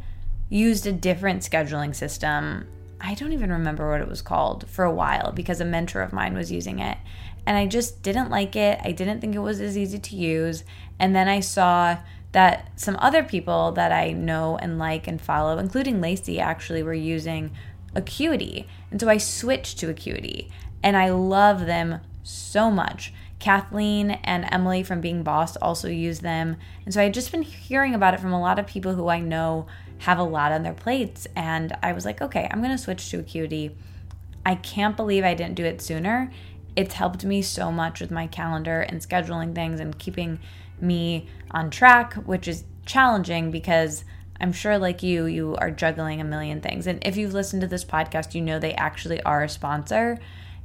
used a different scheduling system. I don't even remember what it was called for a while because a mentor of mine was using it and I just didn't like it. I didn't think it was as easy to use. And then I saw that some other people that I know and like and follow, including Lacy, actually were using Acuity. And so I switched to Acuity and I love them so much. Kathleen and Emily from Being Boss also use them. And so I had just been hearing about it from a lot of people who I know have a lot on their plates. And I was like, okay, I'm going to switch to Acuity. I can't believe I didn't do it sooner it's helped me so much with my calendar and scheduling things and keeping me on track, which is challenging because I'm sure, like you, you are juggling a million things. And if you've listened to this podcast, you know they actually are a sponsor.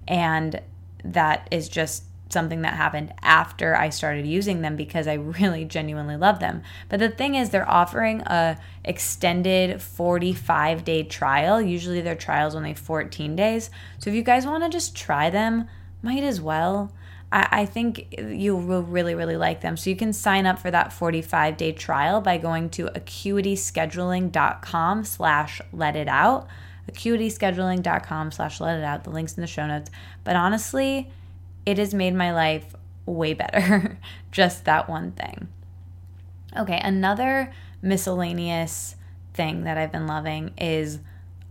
And that is just something that happened after I started using them because I <laughs> really genuinely love them. But the thing is they're offering a extended 45 day trial. Usually their trials only 14 days. So if you guys want to just try them, might as well. I, I think you will really, really like them. So you can sign up for that 45 day trial by going to acuityscheduling.com slash let it out. Acuityscheduling.com slash let it out. The link's in the show notes. But honestly, it has made my life way better. <laughs> Just that one thing. Okay, another miscellaneous thing that I've been loving is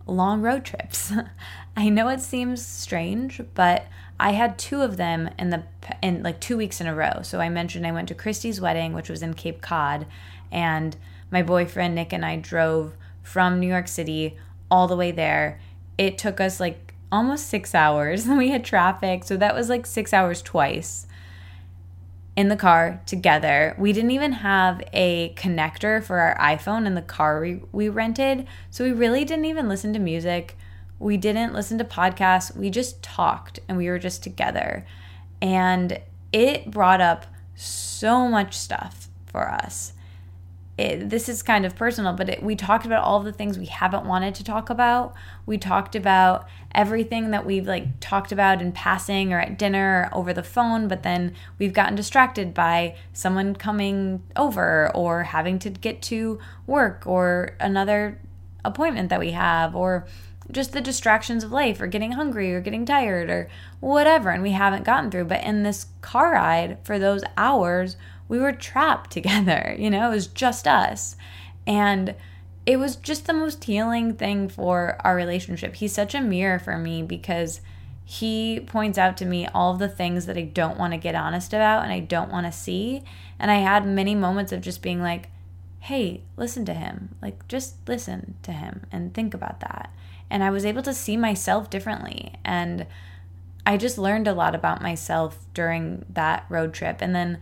long road trips. <laughs> I know it seems strange, but I had two of them in the in like 2 weeks in a row. So I mentioned I went to Christie's wedding, which was in Cape Cod, and my boyfriend Nick and I drove from New York City all the way there. It took us like almost 6 hours. <laughs> We had traffic, so that was like 6 hours twice in the car together. We didn't even have a connector for our iPhone in the car we, we rented. So we really didn't even listen to music. We didn't listen to podcasts. We just talked and we were just together. And it brought up so much stuff for us it, this is kind of personal, but it, we talked about all the things we haven't wanted to talk about. We talked about everything that we've like talked about in passing or at dinner or over the phone, but then we've gotten distracted by someone coming over or having to get to work or another appointment that we have or just the distractions of life or getting hungry or getting tired or whatever and we haven't gotten through but in this car ride for those hours we were trapped <laughs> together, you know, it was just us. And it was just the most healing thing for our relationship. He's such a mirror for me because he points out to me all the things that I don't want to get honest about and I don't want to see. And I had many moments of just being like, hey, listen to him. Like, just listen to him and think about that. And I was able to see myself differently. And I just learned a lot about myself during that road trip. And then,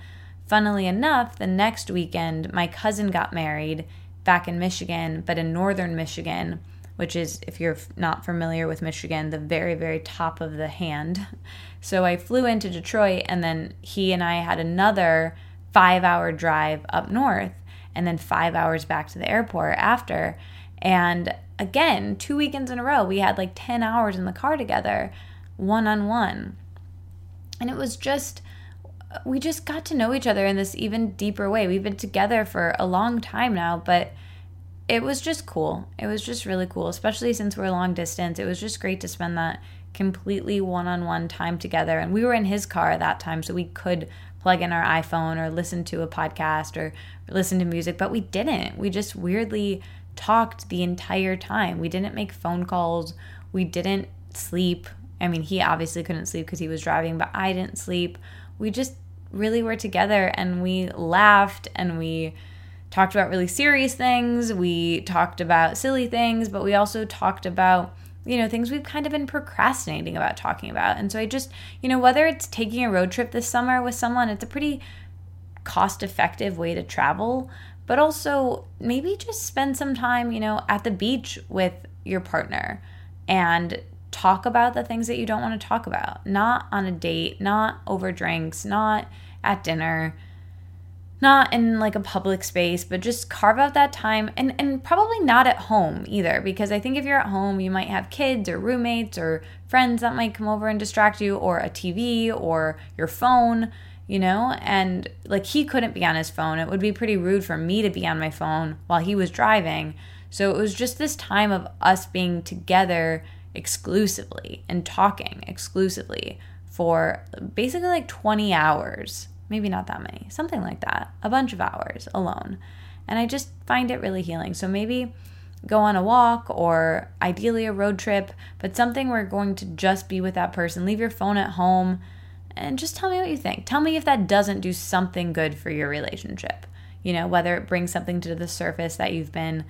funnily enough, the next weekend, my cousin got married back in Michigan, but in northern Michigan which is, if you're not familiar with Michigan, the very, very top of the hand. <laughs> So I flew into Detroit, and then he and I had another five hour drive up north, and then five hours back to the airport after. And again, two weekends in a row, we had like 10 hours in the car together, one on one. And it was just, we just got to know each other in this even deeper way. We've been together for a long time now, but it was just cool. It was just really cool, especially since we're long distance. It was just great to spend that completely one on one time together. And we were in his car at that time, so we could plug in our iPhone or listen to a podcast or listen to music, but we didn't. We just weirdly talked the entire time. We didn't make phone calls. We didn't sleep. I mean, he obviously couldn't sleep because he was driving, but I didn't sleep. We just really were together and we laughed and we talked about really serious things. We talked about silly things, but we also talked about, you know, things we've kind of been procrastinating about talking about. And so I just, you know, whether it's taking a road trip this summer with someone, it's a pretty cost effective way to travel, but also maybe just spend some time, you know, at the beach with your partner and talk about the things that you don't want to talk about. Not on a date, not over drinks, not at dinner not in like a public space, but just carve out that time and, and probably not at home either. Because I think if you're at home, you might have kids or roommates or friends that might come over and distract you, or a TV or your phone, you know? And like he couldn't be on his phone. It would be pretty rude for me to be on my phone while he was driving. So it was just this time of us being together exclusively and talking exclusively for basically like 20 hours maybe not that many, something like that, a bunch of hours alone. And I just find it really healing. So maybe go on a walk or ideally a road trip, but something where going to just be with that person. Leave your phone at home and just tell me what you think. Tell me if that doesn't do something good for your relationship. You know, whether it brings something to the surface that you've been,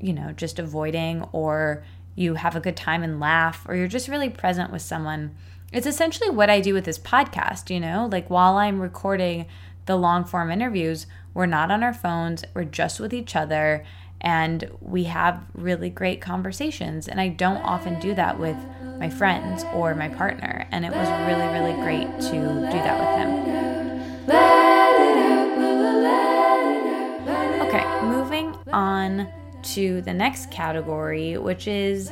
you know, just avoiding or you have a good time and laugh or you're just really present with someone it's essentially what I do with this podcast, you know? Like while I'm recording the long form interviews, we're not on our phones, we're just with each other, and we have really great conversations. And I don't often do that with my friends or my partner. And it was really, really great to do that with him. Okay, moving on to the next category, which is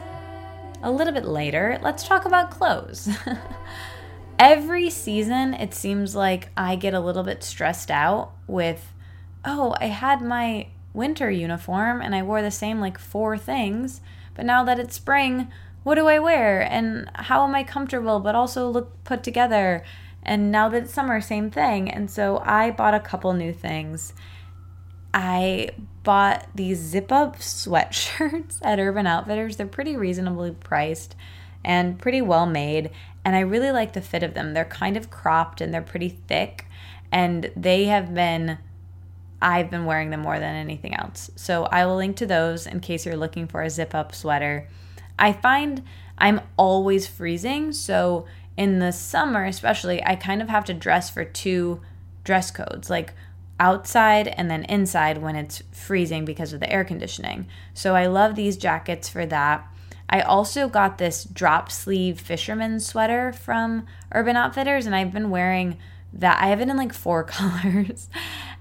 a little bit later, let's talk about clothes. <laughs> Every season, it seems like I get a little bit stressed out with, oh, I had my winter uniform and I wore the same like four things, but now that it's spring, what do I wear? And how am I comfortable but also look put together? And now that it's summer, same thing. And so I bought a couple new things. I bought these zip up sweatshirts at Urban Outfitters. They're pretty reasonably priced and pretty well made. And I really like the fit of them. They're kind of cropped and they're pretty thick. And they have been, I've been wearing them more than anything else. So I will link to those in case you're looking for a zip up sweater. I find I'm always freezing. So in the summer, especially, I kind of have to dress for two dress codes. Like outside and then inside when it's freezing because of the air conditioning. So I love these jackets for that. I also got this drop sleeve fisherman sweater from Urban Outfitters and I've been wearing that. I have it in like four <laughs> colors.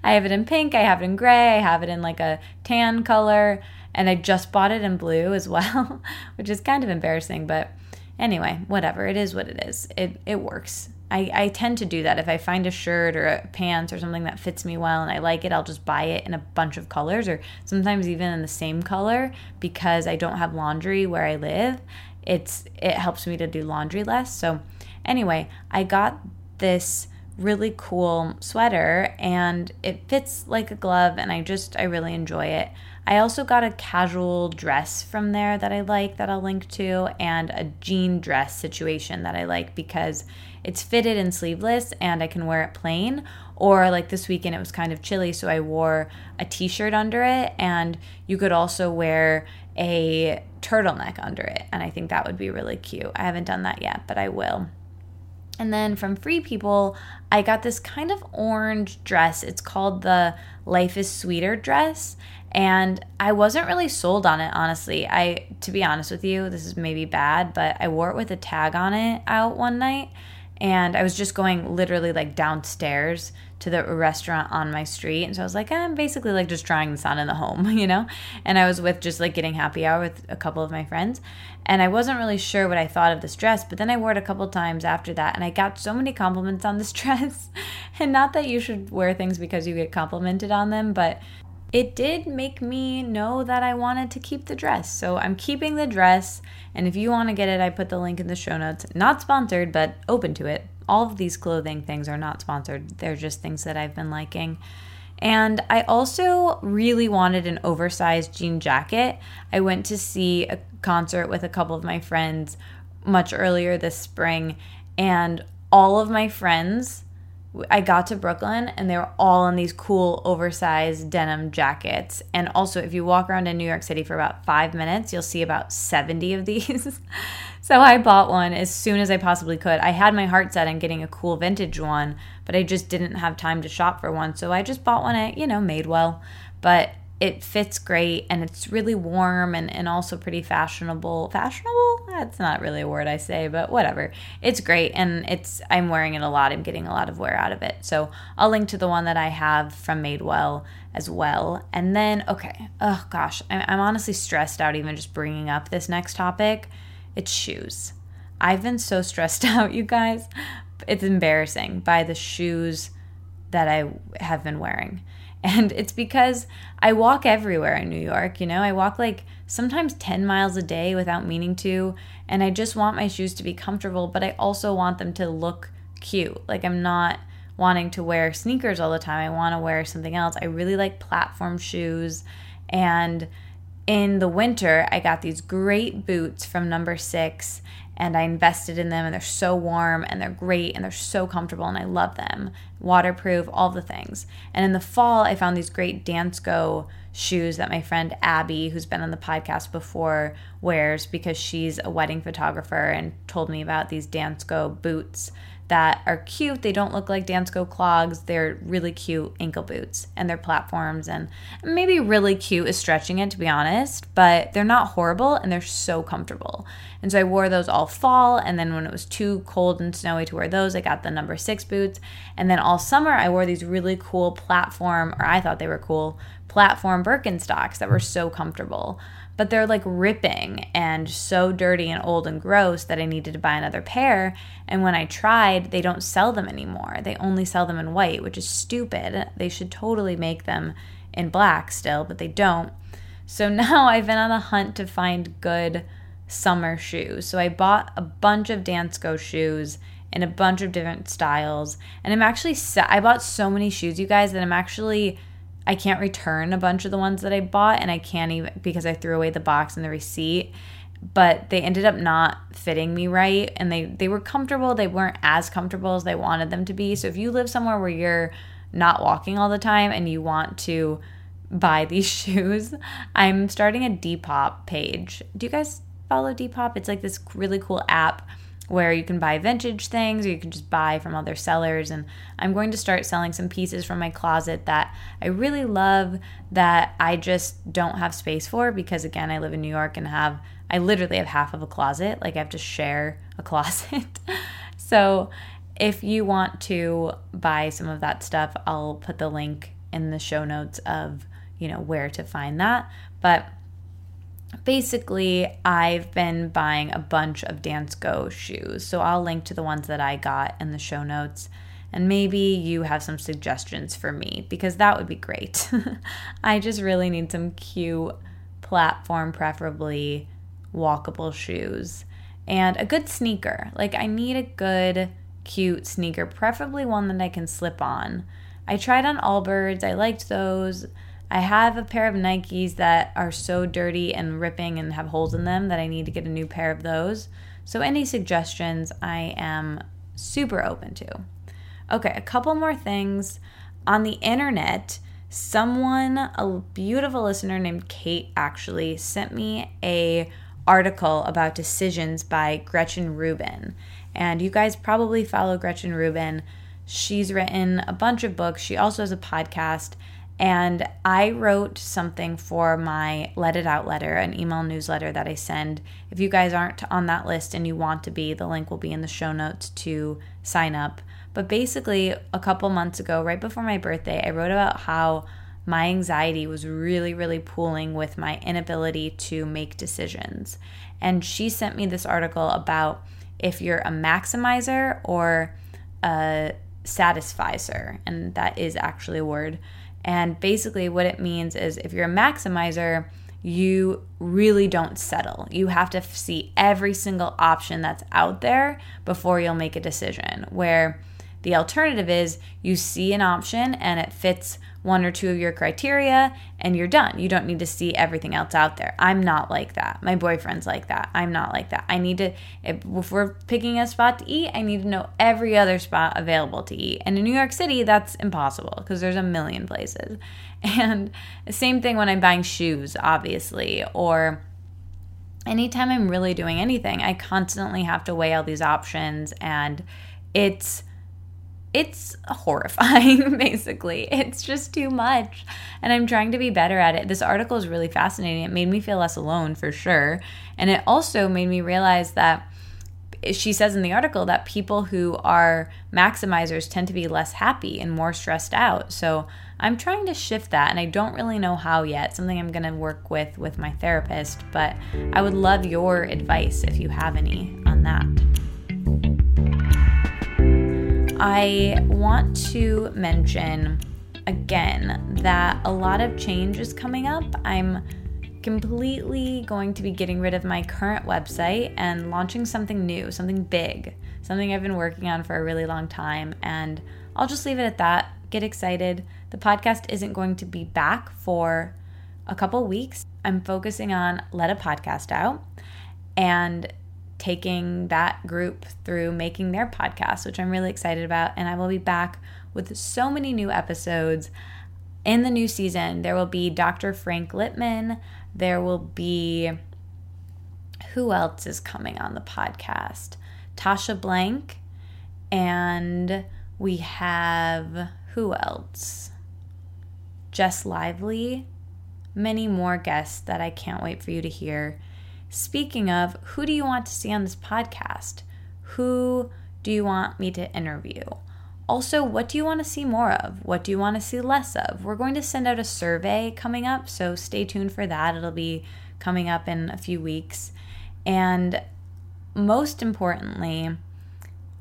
I have it in pink, I have it in gray, I have it in like a tan color, and I just bought it in blue as <laughs> well, which is kind of embarrassing, but anyway, whatever. It is what it is. It it works. I, I tend to do that. If I find a shirt or a pants or something that fits me well and I like it, I'll just buy it in a bunch of colors or sometimes even in the same color because I don't have laundry where I live. It's it helps me to do laundry less. So anyway, I got this really cool sweater and it fits like a glove and I just I really enjoy it. I also got a casual dress from there that I like that I'll link to and a jean dress situation that I like because it's fitted and sleeveless and I can wear it plain or like this weekend it was kind of chilly so I wore a t-shirt under it and you could also wear a turtleneck under it and I think that would be really cute. I haven't done that yet, but I will. And then from Free People, I got this kind of orange dress. It's called the Life is Sweeter dress. And I wasn't really sold on it, honestly. I, to be honest with you, this is maybe bad, but I wore it with a tag on it out one night. And I was just going literally like downstairs to the restaurant on my street. And so I was like, eh, I'm basically like just trying this on in the home, <laughs> you know? And I was with just like getting happy hour with a couple of my friends. And I wasn't really sure what I thought of this dress, but then I wore it a couple times after that. And I got so many compliments on this <laughs> dress. and not that you should wear things because you get complimented on them, but it did make me know that I wanted to keep the dress. So I'm keeping the dress. And if you want to get it, I put the link in the show notes. Not sponsored, but open to it all of these clothing things are not sponsored, they're just things that I've been liking. And I also really wanted an oversized jean jacket. I went to see a concert with a couple of my friends much earlier this spring, and all of my friends I got to Brooklyn and they were all in these cool oversized denim jackets. And also, if you walk around in New York City for about five minutes, you'll see about 70 of these. <laughs> so I bought one as soon as I possibly could. I had my heart set on getting a cool vintage one, but I just didn't have time to shop for one. So I just bought one at, you know, Madewell. But it fits great and it's really warm and, and also pretty fashionable. Fashionable? That's not really a word I say, but whatever. It's great and it's I'm wearing it a lot. I'm getting a lot of wear out of it. So I'll link to the one that I have from Madewell as well. And then, okay, oh gosh, I'm honestly stressed out even just bringing up this next topic. It's shoes. I've been so stressed <laughs> out, you guys. It's embarrassing by the shoes that I have been wearing. And it's because I walk everywhere in New York, you know, I walk like sometimes 10 miles a day without meaning to. And I just want my shoes to be comfortable, but I also want them to look cute. Like I'm not wanting to wear sneakers all the time. I want to wear something else. I really like platform shoes. And in the winter, I got these great boots from number six and I invested in them and they're so warm and they're great and they're so comfortable and I love them. Waterproof, all the things. And in the fall, I found these great Dansko shoes that my friend Abby, who's been on the podcast before, wears because she's a wedding photographer and told me about these Dansko boots that are cute. They don't look like Dansko clogs. They're really cute ankle boots and they're platforms and maybe really cute is stretching it to be honest, but they're not horrible and they're so comfortable. And so I wore those all fall and then when it was too cold and snowy to wear those, I got the number 6 boots. And then all summer I wore these really cool platform or I thought they were cool platform Birkenstocks that were so comfortable but they're like ripping and so dirty and old and gross that I needed to buy another pair. And when I tried, they don't sell them anymore. They only sell them in white, which is stupid. They should totally make them in black still, but they don't. So <laughs> now I've been on the hunt to find good summer shoes. So I bought a bunch of Dansko shoes in a bunch of different styles. And I'm actually, I bought so many shoes, you guys, that I'm actually I can't return a bunch of the ones that I bought, and I can't even because I threw away the box and the receipt. But they ended up not fitting me right, and they they were comfortable. They weren't as comfortable as they wanted them to be. So if you live somewhere where you're not walking all the time and you want to buy <laughs> these shoes, I'm starting a Depop page. Do you guys follow Depop? It's like this really cool app where you can buy vintage things or you can just buy from other sellers. And I'm going to start selling some pieces from my closet that I really love that I just don't have space for because, again, I live in New York and have, I literally have half of a closet. Like I have to share a <laughs> closet. so if you want to buy some of that stuff, I'll put the link in the show notes of, you know, where to find that. But basically, I've been buying a bunch of Dansko shoes. So I'll link to the ones that I got in the show notes. And maybe you have some suggestions for me because that would be great. <laughs> I just really need some cute platform, preferably walkable shoes, and a good sneaker. Like, I need a good cute sneaker, preferably one that I can slip on. I tried on Allbirds, I liked those. I have a pair of Nikes that are so dirty and ripping and have holes in them that I need to get a new pair of those. So, any suggestions I am super open to. Okay, a couple more things. On the internet, someone, a beautiful listener named Kate, actually sent me a article about decisions by Gretchen Rubin. And you guys probably follow Gretchen Rubin. She's written a bunch of books. She also has a podcast. And I wrote something for my Let It Out letter, an email newsletter that I send. If you guys aren't on that list and you want to be, the link will be in the show notes to sign up. But basically, a couple months ago, right before my birthday, I wrote about how my anxiety was really, really pooling with my inability to make decisions. And she sent me this article about if you're a maximizer or a satisficer, and that is actually a word. And basically, what it means is if you're a maximizer, you really don't settle. You have to see every single option that's out there before you'll make a decision. Where the alternative is you see an option and it fits one or two of your criteria and you're done. You don't need to see everything else out there. I'm not like that. My boyfriend's like that. I'm not like that. I need to, if, we're picking a spot to eat, I need to know every other spot available to eat. And in New York City, that's impossible because there's a million places. <laughs> And same thing when I'm buying shoes, obviously, or anytime I'm really doing anything, I constantly have to weigh all these options and it's it's horrifying, <laughs> basically. It's just too much. And I'm trying to be better at it. This article is really fascinating. It made me feel less alone for sure. And it also made me realize that she says in the article that people who are maximizers tend to be less happy and more stressed out. So I'm trying to shift that and I don't really know how yet. Something I'm going to work with with my therapist, but I would love your advice if you have any on that. I want to mention again that a lot of change is coming up. I'm completely going to be getting rid of my current website and launching something new, something big, something I've been working on for a really long time. And I'll just leave it at that. Get excited. The podcast isn't going to be back for a couple weeks. I'm focusing on Let a Podcast Out. And taking that group through making their podcast, which I'm really excited about. And I will be back with so many new episodes in the new season. There will be Dr. Frank Lipman. There will be who else is coming on the podcast? Tasha Blank. And we have who else? Jess Lively. Many more guests that I can't wait for you to hear. Speaking of, who do you want to see on this podcast? Who do you want me to interview? Also, what do you want to see more of? What do you want to see less of? We're going to send out a survey coming up, so stay tuned for that. It'll be coming up in a few weeks. And most importantly,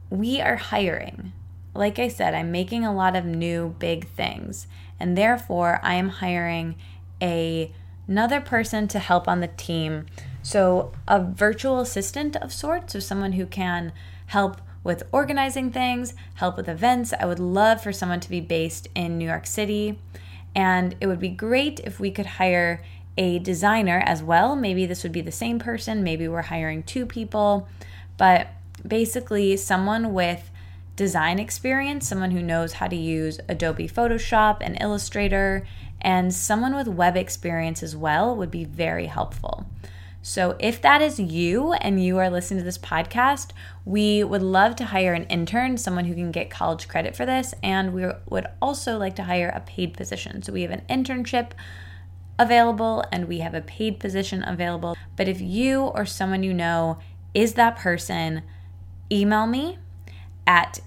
we are hiring. Like I said, I'm making a lot of new big things, and therefore I am hiring a another person to help on the team so, a virtual assistant of sorts, so someone who can help with organizing things, help with events. I would love for someone to be based in New York City. And it would be great if we could hire a designer as well. Maybe this would be the same person, maybe we're hiring two people, but basically, someone with design experience, someone who knows how to use Adobe Photoshop and Illustrator, and someone with web experience as well would be very helpful. So, if that is you and you are listening to this podcast, we would love to hire an intern, someone who can get college credit for this, and we would also like to hire a paid position. So, we have an internship available and we have a paid position available. But if you or someone you know is that person, email me at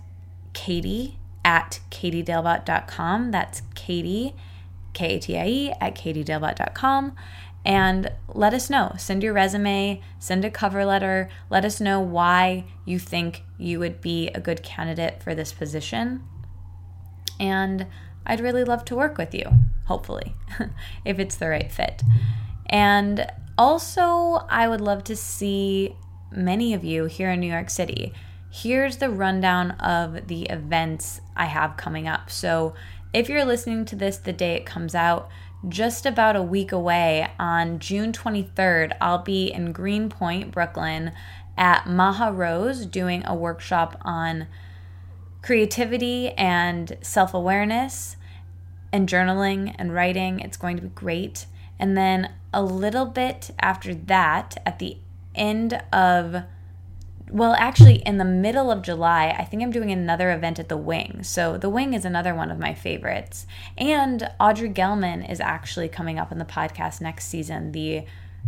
katie at katiedalebout.com. That's Katie, K A T I E, at katiedalebout.com and let us know. Send your resume, send a cover letter, let us know why you think you would be a good candidate for this position. And I'd really love to work with you, hopefully, <laughs> if it's the right fit. And also, I would love to see many of you here in New York City. here's the rundown of the events I have coming up. So, if you're listening to this the day it comes out, just about a week away on June 23rd, I'll be in Greenpoint, Brooklyn at Maha Rose doing a workshop on creativity and self awareness and journaling and writing. It's going to be great. And then a little bit after that, at the end of well, actually, in the middle of July, I think I'm doing another event at the Wing. So, the Wing is another one of my favorites. And Audrey Gelman is actually coming up in the podcast next season, the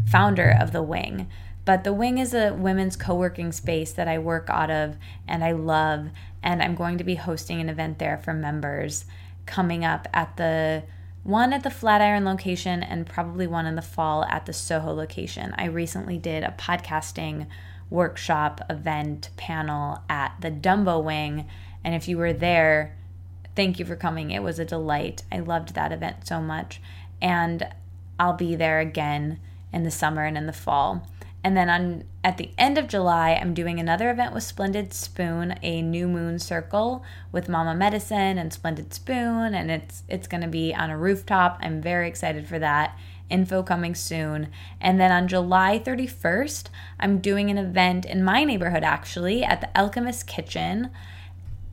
founder of the Wing. But the Wing is a women's co working space that I work out of and I love. And I'm going to be hosting an event there for members coming up at the one at the Flatiron location and probably one in the fall at the Soho location. I recently did a podcasting workshop, event, panel at the Dumbo Wing. And if you were there, thank you for coming. It was a delight. I loved that event so much. And I'll be there again in the summer and in the fall. And then on at the end of July, I'm doing another event with Splendid Spoon, a new moon circle with Mama Medicine and Splendid Spoon, and it's it's going to be on a rooftop. I'm very excited for that. Info coming soon. And then on July 31st, I'm doing an event in my neighborhood actually at the Alchemist Kitchen.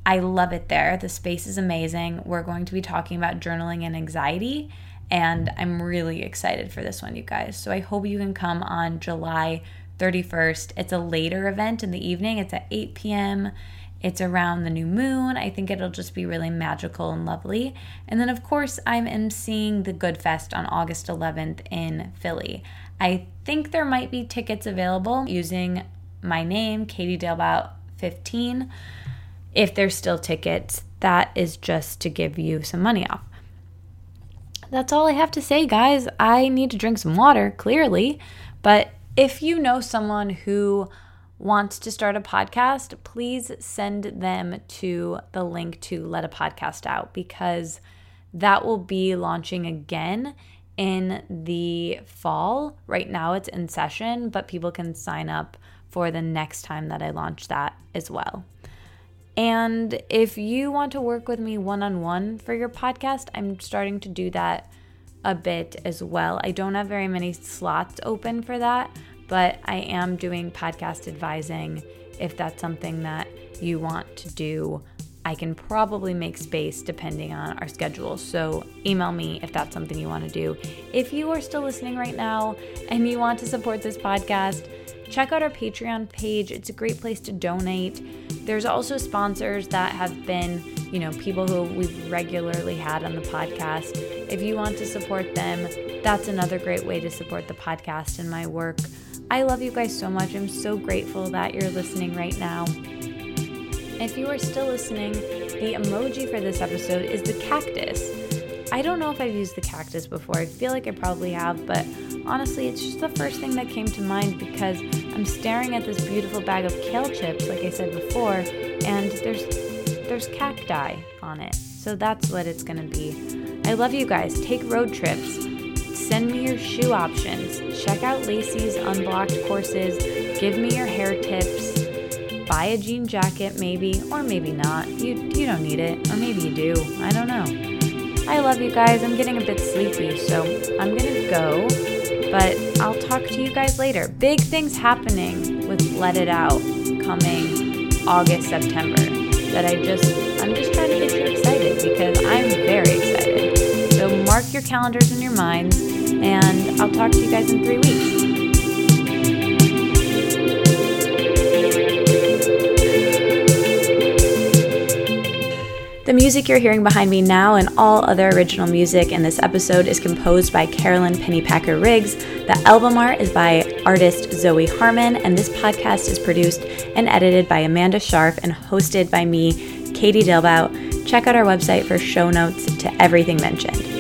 I love it there. The space is amazing. We're going to be talking about journaling and anxiety. And I'm really excited for this one, you guys. So I hope you can come on July 31st. It's a later event in the evening, it's at 8 p.m. It's around the new moon. I think it'll just be really magical and lovely. And then, of course, I'm emceeing the Good Fest on August 11th in Philly. I think there might be tickets available using my name, Katie Dalebout 15. If there's still tickets, that is just to give you some money off. That's all I have to say, guys. I need to drink some water, clearly. But if you know someone who wants to start a podcast, please send them to the link to Let a Podcast Out because that will be launching again in the fall. Right now it's in session, but people can sign up for the next time that I launch that as well. And if you want to work with me one on one for your podcast, I'm starting to do that a bit as well. I don't have very many slots open for that, but I am doing podcast advising if that's something that you want to do. I can probably make space depending on our schedule. So email me if that's something you want to do. If you are still listening right now and you want to support this podcast, check out our Patreon page. It's a great place to donate. There's also sponsors that have been, you know, people who we've regularly had on the podcast. If you want to support them, that's another great way to support the podcast and my work. I love you guys so much. I'm so grateful that you're listening right now. If you are still listening, the emoji for this episode is the cactus. I don't know if I've used the cactus before. I feel like I probably have, but honestly, it's just the first thing that came to mind because I'm staring at this beautiful bag of kale chips, like I said before, and there's there's cacti on it. So that's what it's going to be. I love you guys. Take road trips. Send me your shoe options. Check out Lacy's unblocked courses. Give me your hair tips. Buy a jean jacket, maybe, or maybe not. You, you don't need it, or maybe you do. I don't know. I love you guys. I'm getting a bit sleepy, so I'm gonna go. But I'll talk to you guys later. Big things happening with Let It Out coming August, September. That I just, I'm just trying to get you excited because I'm very excited. So mark your calendars in your minds and I'll talk to you guys in three weeks. The music you're hearing behind me now and all other original music in this episode is composed by Carolyn Pennypacker Riggs. The album art is by artist Zoe Harmon, and this podcast is produced and edited by Amanda Sharf and hosted by me, Katie Dalebout. Check out our website for show notes to everything mentioned.